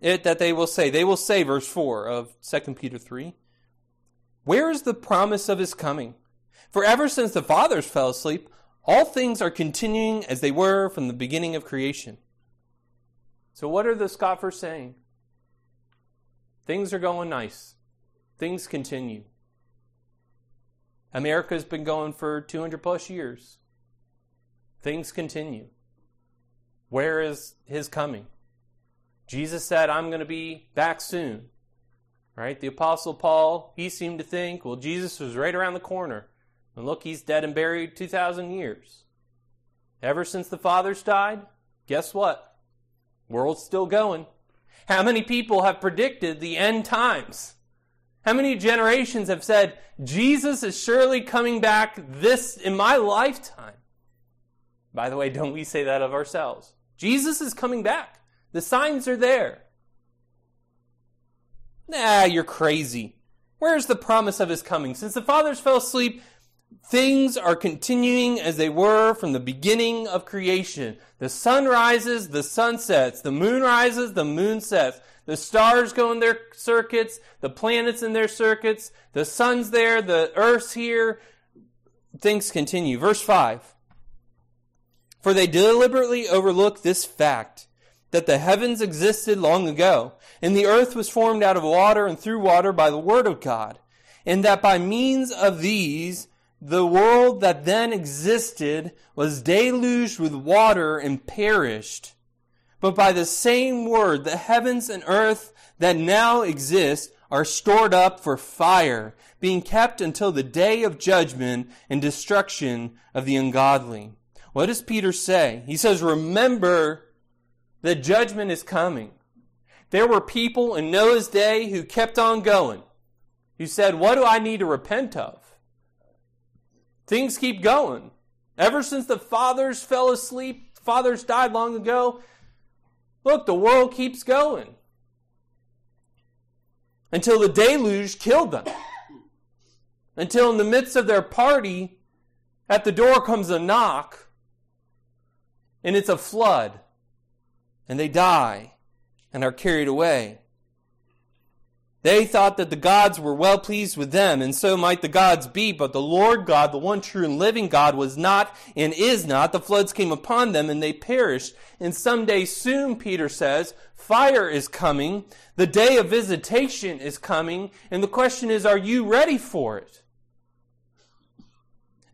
S1: it that they will say? They will say, verse 4 of 2 Peter 3, Where is the promise of his coming? For ever since the fathers fell asleep, all things are continuing as they were from the beginning of creation. So, what are the scoffers saying? Things are going nice. Things continue. America's been going for 200 plus years. Things continue. Where is his coming? Jesus said, I'm going to be back soon. Right? The Apostle Paul, he seemed to think, well, Jesus was right around the corner. And look, he's dead and buried 2,000 years. Ever since the fathers died, guess what? World's still going. How many people have predicted the end times? How many generations have said, Jesus is surely coming back this in my lifetime? By the way, don't we say that of ourselves? Jesus is coming back. The signs are there. Nah, you're crazy. Where's the promise of his coming? Since the fathers fell asleep, things are continuing as they were from the beginning of creation. The sun rises, the sun sets. The moon rises, the moon sets. The stars go in their circuits, the planets in their circuits, the sun's there, the earth's here. Things continue. Verse 5. For they deliberately overlook this fact that the heavens existed long ago, and the earth was formed out of water and through water by the word of God, and that by means of these the world that then existed was deluged with water and perished. But by the same word, the heavens and earth that now exist are stored up for fire, being kept until the day of judgment and destruction of the ungodly. What does Peter say? He says, Remember that judgment is coming. There were people in Noah's day who kept on going, who said, What do I need to repent of? Things keep going. Ever since the fathers fell asleep, fathers died long ago, Look, the world keeps going until the deluge killed them. Until in the midst of their party, at the door comes a knock, and it's a flood, and they die and are carried away. They thought that the gods were well pleased with them, and so might the gods be, but the Lord God, the one true and living God, was not and is not. The floods came upon them, and they perished. And someday soon, Peter says, fire is coming, the day of visitation is coming, and the question is, are you ready for it?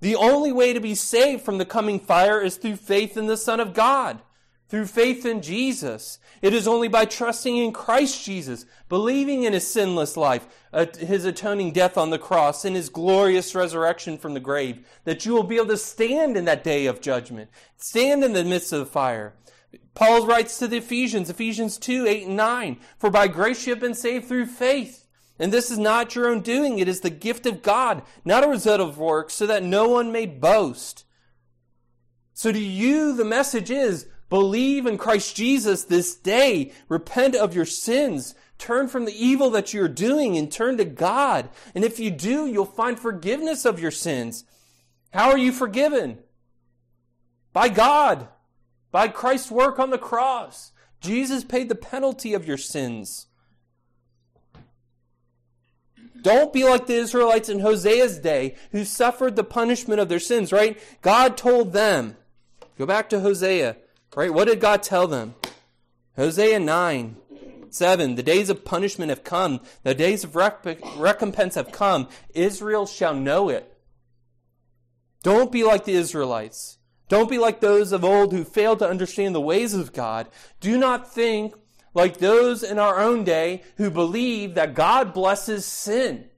S1: The only way to be saved from the coming fire is through faith in the Son of God through faith in Jesus. It is only by trusting in Christ Jesus, believing in his sinless life, uh, his atoning death on the cross, and his glorious resurrection from the grave, that you will be able to stand in that day of judgment, stand in the midst of the fire. Paul writes to the Ephesians, Ephesians 2, 8 and 9, For by grace you have been saved through faith. And this is not your own doing, it is the gift of God, not a result of works, so that no one may boast. So to you, the message is, Believe in Christ Jesus this day. Repent of your sins. Turn from the evil that you're doing and turn to God. And if you do, you'll find forgiveness of your sins. How are you forgiven? By God. By Christ's work on the cross. Jesus paid the penalty of your sins. Don't be like the Israelites in Hosea's day who suffered the punishment of their sins, right? God told them, go back to Hosea, Right? What did God tell them? Hosea 9, 7. The days of punishment have come. The days of rec- recompense have come. Israel shall know it. Don't be like the Israelites. Don't be like those of old who failed to understand the ways of God. Do not think like those in our own day who believe that God blesses sin.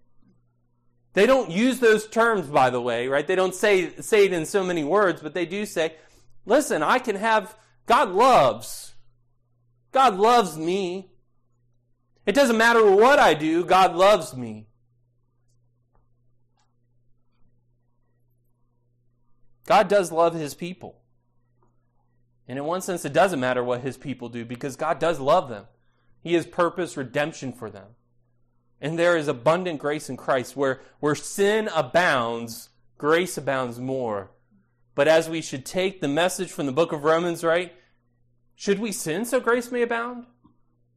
S1: They don't use those terms, by the way, right? They don't say, say it in so many words, but they do say, Listen, I can have, God loves. God loves me. It doesn't matter what I do, God loves me. God does love his people. And in one sense, it doesn't matter what his people do because God does love them. He has purpose redemption for them. And there is abundant grace in Christ where, where sin abounds, grace abounds more but as we should take the message from the book of Romans, right? Should we sin so grace may abound?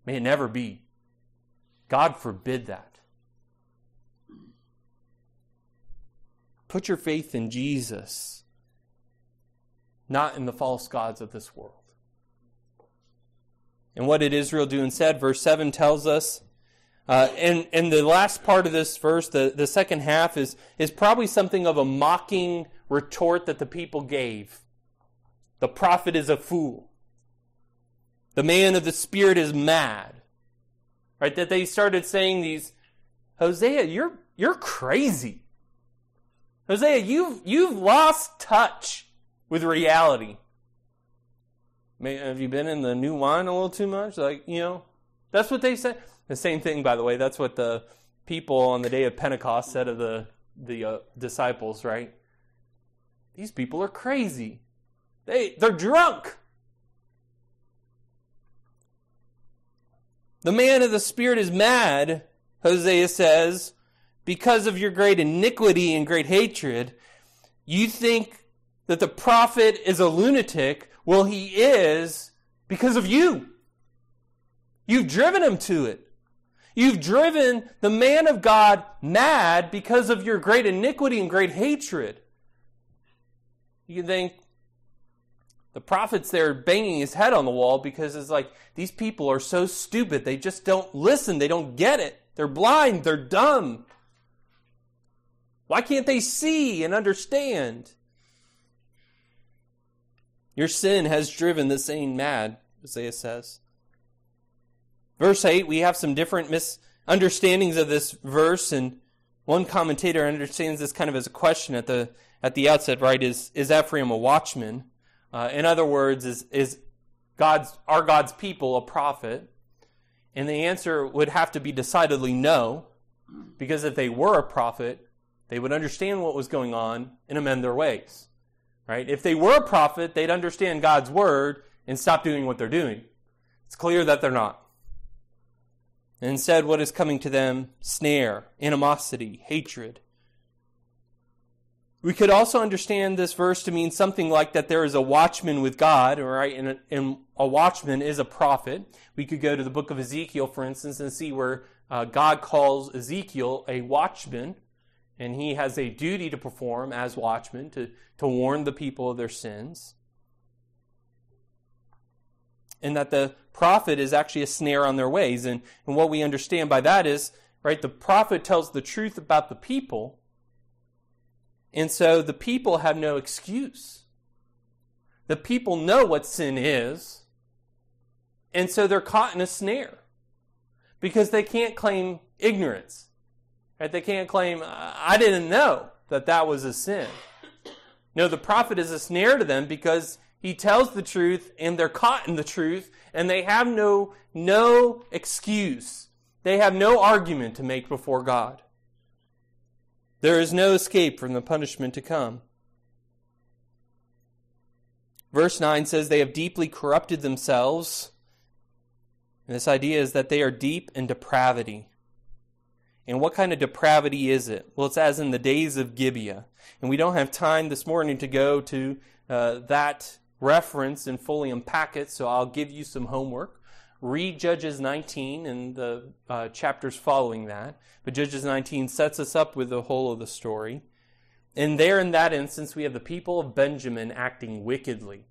S1: May it never be. God forbid that. Put your faith in Jesus, not in the false gods of this world. And what did Israel do instead? Verse 7 tells us Uh, and, and the last part of this verse, the, the second half, is, is probably something of a mocking retort that the people gave. The prophet is a fool. The man of the Spirit is mad. Right? That they started saying these, Hosea, you're, you're crazy. Hosea, you've, you've lost touch with reality. have you been in the new wine a little too much? Like, you know, that's what they said. The same thing, by the way, that's what the people on the day of Pentecost said of the, the uh, disciples, right? These people are crazy. They, they're drunk. The man of the Spirit is mad, Hosea says, because of your great iniquity and great hatred. You think that the prophet is a lunatic. Well, he is because of you. You've driven him to it. You've driven the man of God mad because of your great iniquity and great hatred. You think the prophet's there banging his head on the wall because it's like these people are so stupid. They just don't listen. They don't get it. They're blind. They're dumb. Why can't they see and understand? Your sin has driven the sane mad, Isaiah says. Verse 8, we have some different misunderstandings of this verse, and one commentator understands this kind of as a question at the at the outset, right? Is is Ephraim a watchman? Uh, in other words, is is God's are God's people a prophet? And the answer would have to be decidedly no, because if they were a prophet, they would understand what was going on and amend their ways. Right? If they were a prophet, they'd understand God's word and stop doing what they're doing. It's clear that they're not. And instead, what is coming to them? Snare, animosity, hatred. We could also understand this verse to mean something like that there is a watchman with God, right? And a, and a watchman is a prophet. We could go to the book of Ezekiel, for instance, and see where uh, God calls Ezekiel a watchman, and he has a duty to perform as watchman to, to warn the people of their sins. And that the prophet is actually a snare on their ways. And, and what we understand by that is, right, the prophet tells the truth about the people and so the people have no excuse. The people know what sin is, and so they're caught in a snare because they can't claim ignorance. Right? They can't claim, I didn't know that that was a sin. No, the prophet is a snare to them because he tells the truth and they're caught in the truth and they have no, no excuse. They have no argument to make before God. There is no escape from the punishment to come. Verse 9 says, They have deeply corrupted themselves. And this idea is that they are deep in depravity. And what kind of depravity is it? Well, it's as in the days of Gibeah. And we don't have time this morning to go to uh, that reference and fully unpack it, so I'll give you some homework read Judges 19 and the uh, chapters following that. But Judges 19 sets us up with the whole of the story. And there, in that instance, we have the people of Benjamin acting wickedly.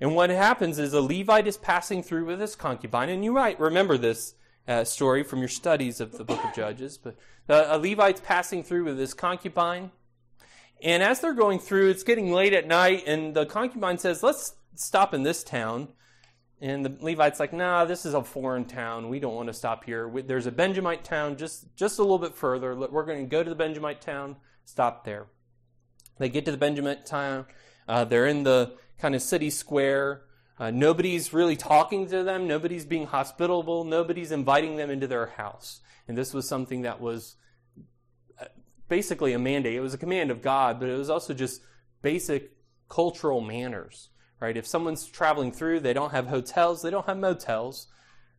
S1: And what happens is a Levite is passing through with his concubine, and you might remember this uh, story from your studies of the book of Judges. But uh, a Levite's passing through with his concubine, and as they're going through, it's getting late at night, and the concubine says, "Let's stop in this town." And the Levite's like, nah, this is a foreign town. We don't want to stop here. There's a Benjamite town just, just a little bit further. We're going to go to the Benjamite town, stop there. They get to the Benjamite town. Uh, they're in the kind of city square. Uh, nobody's really talking to them. Nobody's being hospitable. Nobody's inviting them into their house. And this was something that was uh, basically a mandate. It was a command of God, but it was also just basic cultural manners right? If someone's traveling through, they don't have hotels, they don't have motels,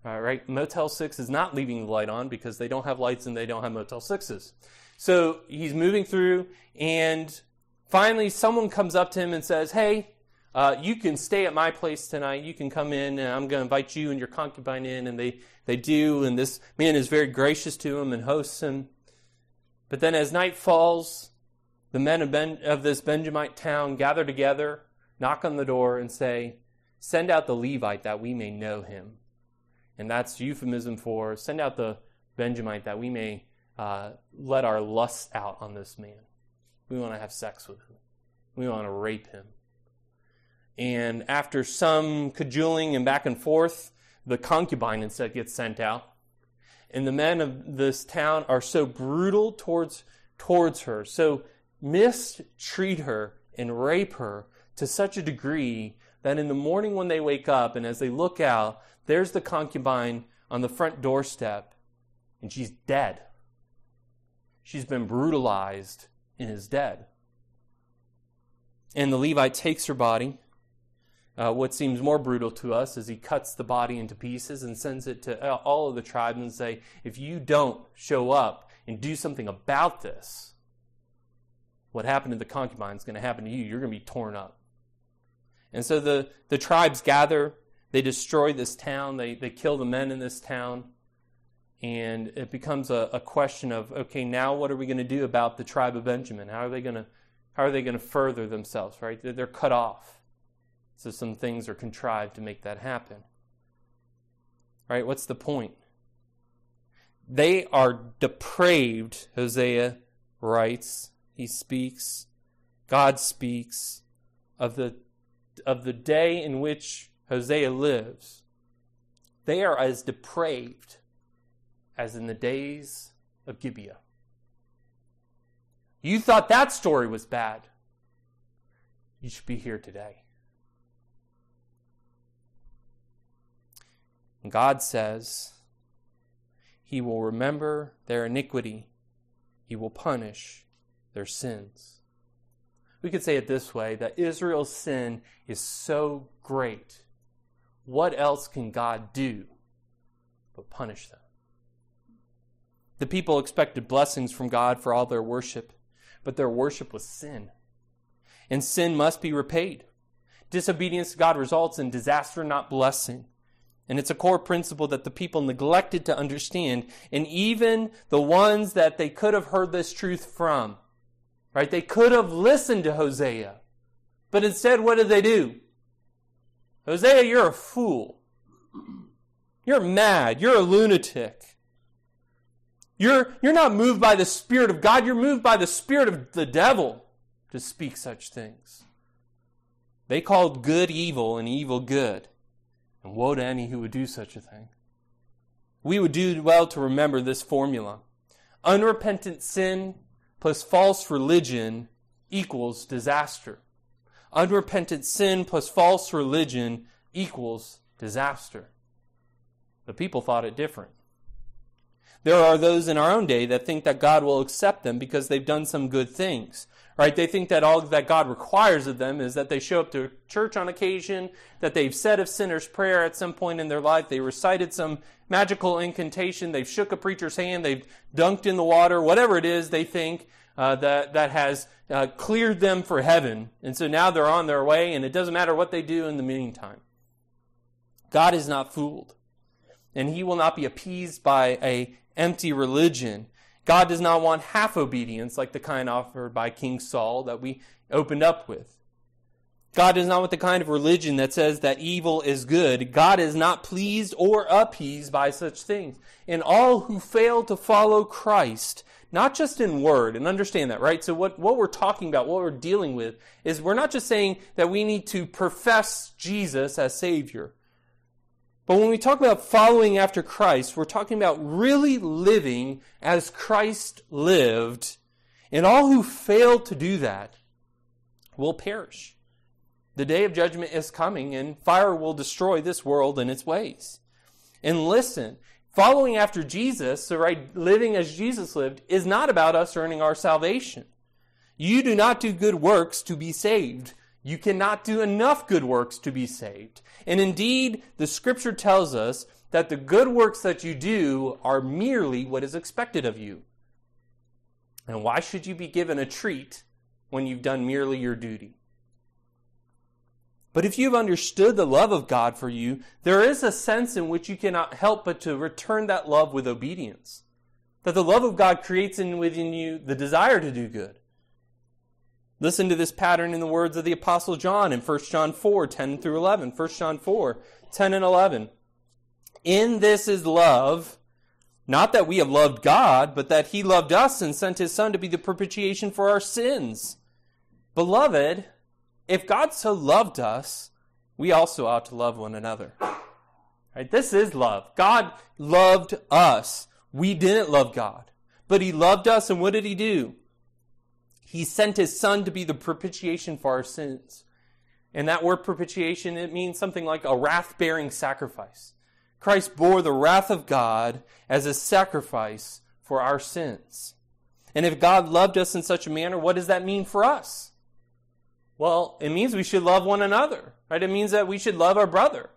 S1: uh, right? Motel 6 is not leaving the light on because they don't have lights and they don't have Motel 6s. So he's moving through, and finally someone comes up to him and says, Hey, uh, you can stay at my place tonight. You can come in, and I'm going to invite you and your concubine in. And they, they do, and this man is very gracious to him and hosts him. But then as night falls, the men of, ben, of this Benjamite town gather together knock on the door and say, Send out the Levite that we may know him. And that's euphemism for send out the, Benjamite, that we may uh, let our lust out on this man. We want to have sex with him. We want to rape him. And after some cajoling and back and forth, the concubine instead gets sent out. And the men of this town are so brutal towards, towards her, so mistreat her and rape her to such a degree that in the morning when they wake up and as they look out, there's the concubine on the front doorstep and she's dead. She's been brutalized and is dead. And the Levite takes her body uh, what seems more brutal to us is he cuts the body into pieces and sends it to all of the tribes and say, if you don't show up and do something about this, what happened to the concubine is going to happen to you. You're going to be torn up. And so the, the tribes gather, they destroy this town, they, they kill the men in this town, and it becomes a, a question of, okay, now what are we going to do about the tribe of Benjamin? How are they going to, how are they going to further themselves, right? They're, they're cut off. So some things are contrived to make that happen. Right? What's the point? They are depraved, Hosea writes. He speaks, God speaks of the of the day in which Hosea lives. They are as depraved as in the days of Gibeah. You thought that story was bad. You should be here today. And God says, He will remember their iniquity, He will punish their sins. We could say it this way that Israel's sin is so great. What else can God do but punish them? The people expected blessings from God for all their worship, but their worship was sin. And sin must be repaid. Disobedience to God results in disaster, not blessing. And it's a core principle that the people neglected to understand. And even the ones that they could have heard this truth from, right? They could have listened to Hosea. But instead, what did they do? Hosea, you're a fool. You're mad. You're a lunatic. You're, you're not moved by the Spirit of God. You're moved by the Spirit of the devil to speak such things. They called good evil and evil good. And woe to any who would do such a thing. We would do well to remember this formula. Unrepentant sin plus false religion equals disaster. Unrepentant sin plus false religion equals disaster. The people thought it different. There are those in our own day that think that God will accept them because they've done some good things. Right? They think that all that God requires of them is that they show up to church on occasion, that they've said a sinner's prayer at some point in their life, they recited some magical incantation, they've shook a preacher's hand, they've dunked in the water, whatever it is they think uh, that, that has uh, cleared them for heaven. And so now they're on their way, and it doesn't matter what they do in the meantime. God is not fooled, and he will not be appeased by a empty religion. God does not want half obedience like the kind offered by King Saul that we opened up with. God does not want the kind of religion that says that evil is good. God is not pleased or appeased by such things. And all who fail to follow Christ, not just in word, and understand that, right? So what, what we're talking about, what we're dealing with, is we're not just saying that we need to profess Jesus as Savior. But when we talk about following after Christ, we're talking about really living as Christ lived, and all who fail to do that will perish. The day of judgment is coming, and fire will destroy this world and its ways. And listen, following after Jesus, so right, living as Jesus lived, is not about us earning our salvation. You do not do good works to be saved. You cannot do enough good works to be saved. And indeed, the scripture tells us that the good works that you do are merely what is expected of you. And why should you be given a treat when you've done merely your duty? But if you've understood the love of God for you, there is a sense in which you cannot help but to return that love with obedience. That the love of God creates in within you the desire to do good. Listen to this pattern in the words of the Apostle John in 1 John 4 10 through 11. 1 John 4 10 and 11. In this is love, Not that we have loved God, but that he loved us and sent his Son to be the propitiation for our sins. Beloved, if God so loved us, we also ought to love one another. Right? This is love. God loved us. We didn't love God. But he loved us, and what did he do? He sent his son to be the propitiation for our sins. And that word propitiation, it means something like a wrath bearing sacrifice. Christ bore the wrath of God as a sacrifice for our sins. And if God loved us in such a manner, what does that mean for us? Well, it means we should love one another, right? It means that we should love our brother.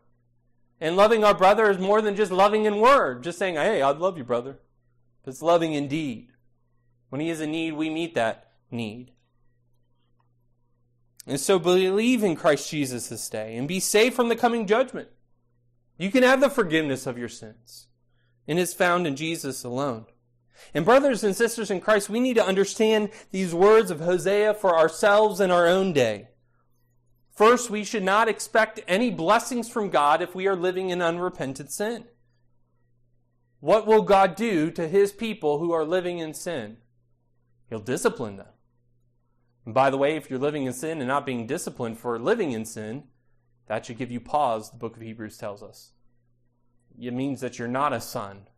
S1: And loving our brother is more than just loving in word, just saying, hey, I love you, brother. It's loving in deed. When he is in need, we meet that need. And so believe in Christ Jesus this day and be saved from the coming judgment. You can have the forgiveness of your sins. And it's found in Jesus alone. And brothers and sisters in Christ, we need to understand these words of Hosea for ourselves in our own day. First, we should not expect any blessings from God if we are living in unrepentant sin. What will God do to his people who are living in sin? He'll discipline them. And by the way, if you're living in sin and not being disciplined for living in sin, that should give you pause, the book of Hebrews tells us. It means that you're not a son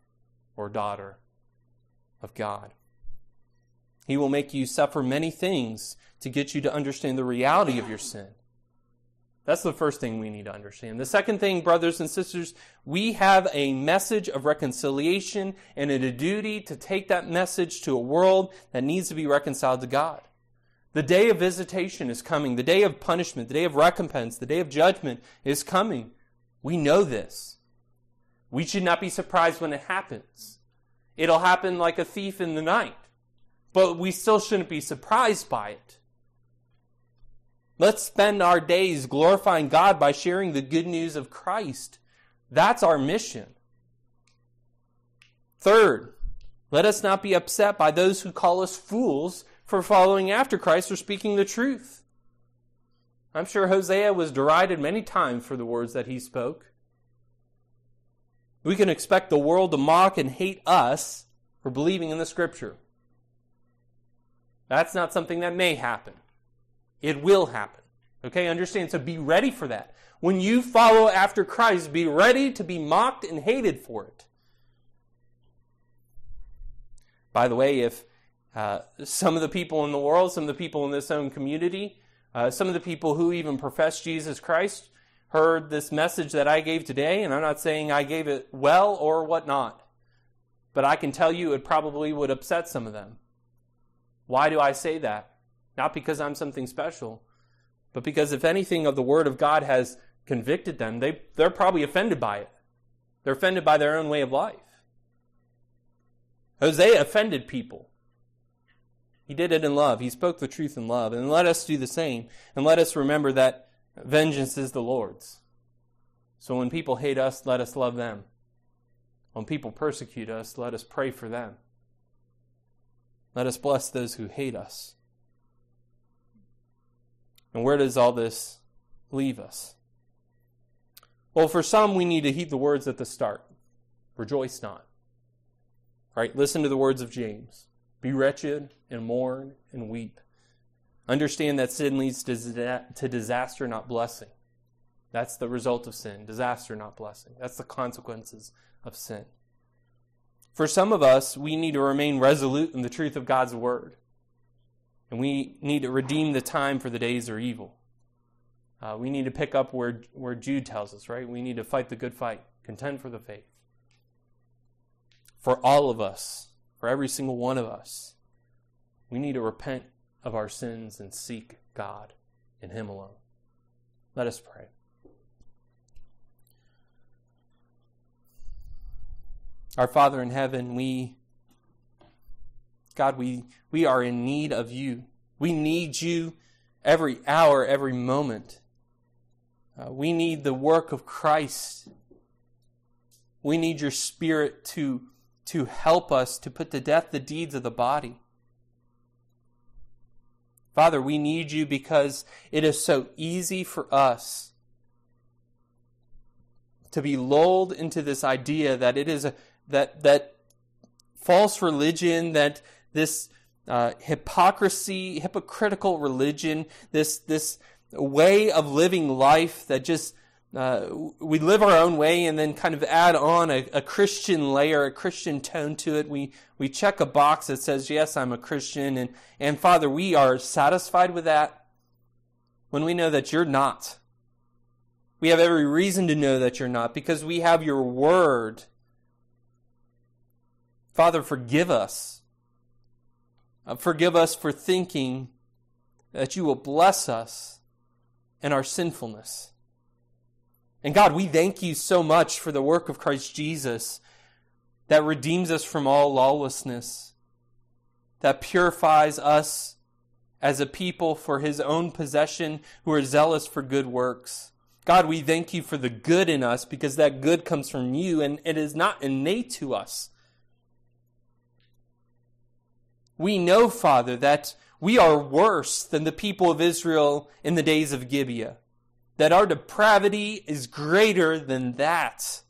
S1: or daughter of God. He will make you suffer many things to get you to understand the reality of your sin. That's the first thing we need to understand. The second thing, brothers and sisters, we have a message of reconciliation and a duty to take that message to a world that needs to be reconciled to God. The day of visitation is coming. The day of punishment, the day of recompense, the day of judgment is coming. We know this. We should not be surprised when it happens. It'll happen like a thief in the night, but we still shouldn't be surprised by it. Let's spend our days glorifying God by sharing the good news of Christ. That's our mission. Third, let us not be upset by those who call us fools for following after Christ or speaking the truth. I'm sure Hosea was derided many times for the words that he spoke. We can expect the world to mock and hate us for believing in the scripture. That's not something that may happen. It will happen. Okay, understand? So be ready for that. When you follow after Christ, be ready to be mocked and hated for it. By the way, if uh, some of the people in the world, some of the people in this own community, uh, some of the people who even profess Jesus Christ heard this message that I gave today, and I'm not saying I gave it well or whatnot, but I can tell you it probably would upset some of them. Why do I say that? Not because I'm something special, but because if anything of the Word of God has convicted them, they, they're probably offended by it. They're offended by their own way of life. Hosea offended people. He did it in love. He spoke the truth in love. And let us do the same. And let us remember that vengeance is the Lord's. So when people hate us, let us love them. When people persecute us, let us pray for them. Let us bless those who hate us. And where does all this leave us? Well, for some, we need to heed the words at the start rejoice not. Right? Listen to the words of James. Be wretched and mourn and weep. Understand that sin leads to disaster, not blessing. That's the result of sin disaster, not blessing. That's the consequences of sin. For some of us, we need to remain resolute in the truth of God's word. And we need to redeem the time for the days are evil. Uh, we need to pick up where, where Jude tells us, right? We need to fight the good fight, contend for the faith. For all of us, for every single one of us. We need to repent of our sins and seek God in Him alone. Let us pray. Our Father in heaven, we, God, we, we are in need of you. We need you every hour, every moment. Uh, we need the work of Christ. We need your Spirit to to help us to put to death the deeds of the body. Father, we need you because it is so easy for us to be lulled into this idea that it is a, that that false religion, that this uh, hypocrisy, hypocritical religion, this this way of living life that just uh, we live our own way and then kind of add on a, a, Christian layer, a Christian tone to it. We we check a box that says, "Yes, I'm a Christian," and and Father, we are satisfied with that when we know that you're not. We have every reason to know that you're not because we have your word. Father, forgive us. Uh, forgive us for thinking that you will bless us in our sinfulness. And God, we thank you so much for the work of Christ Jesus that redeems us from all lawlessness, that purifies us as a people for his own possession who are zealous for good works. God, we thank you for the good in us because that good comes from you and it is not innate to us. We know, Father, that we are worse than the people of Israel in the days of Gibeah that our depravity is greater than that.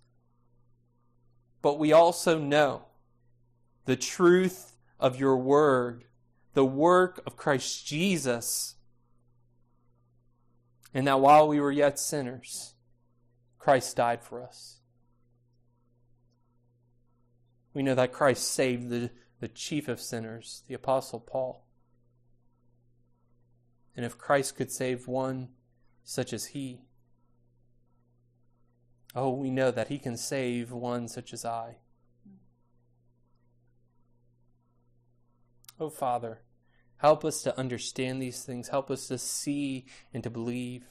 S1: But we also know the truth of your word, the work of Christ Jesus, and that while we were yet sinners, Christ died for us. We know that Christ saved the, the chief of sinners, the Apostle Paul. And if Christ could save one, such as he. Oh, we know that he can save one such as I. Oh, Father, help us to understand these things. Help us to see and to believe.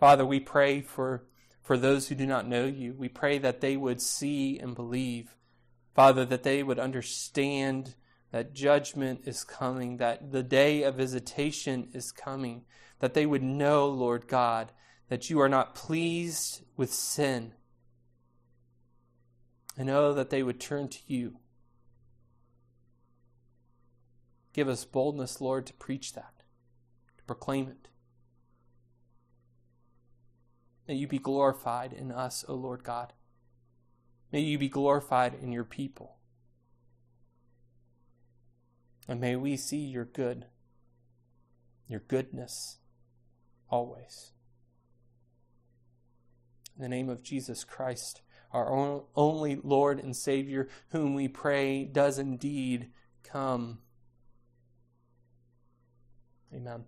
S1: Father, we pray for, for those who do not know you. We pray that they would see and believe. Father, that they would understand that judgment is coming, that the day of visitation is coming, that they would know, Lord God, that you are not pleased with sin. And oh, that they would turn to you. Give us boldness, Lord, to preach that, to proclaim it. May you be glorified in us, O Lord God. May you be glorified in your people. And may we see your good, your goodness always. In the name of Jesus Christ, our only Lord and Savior, whom we pray does indeed come. Amen.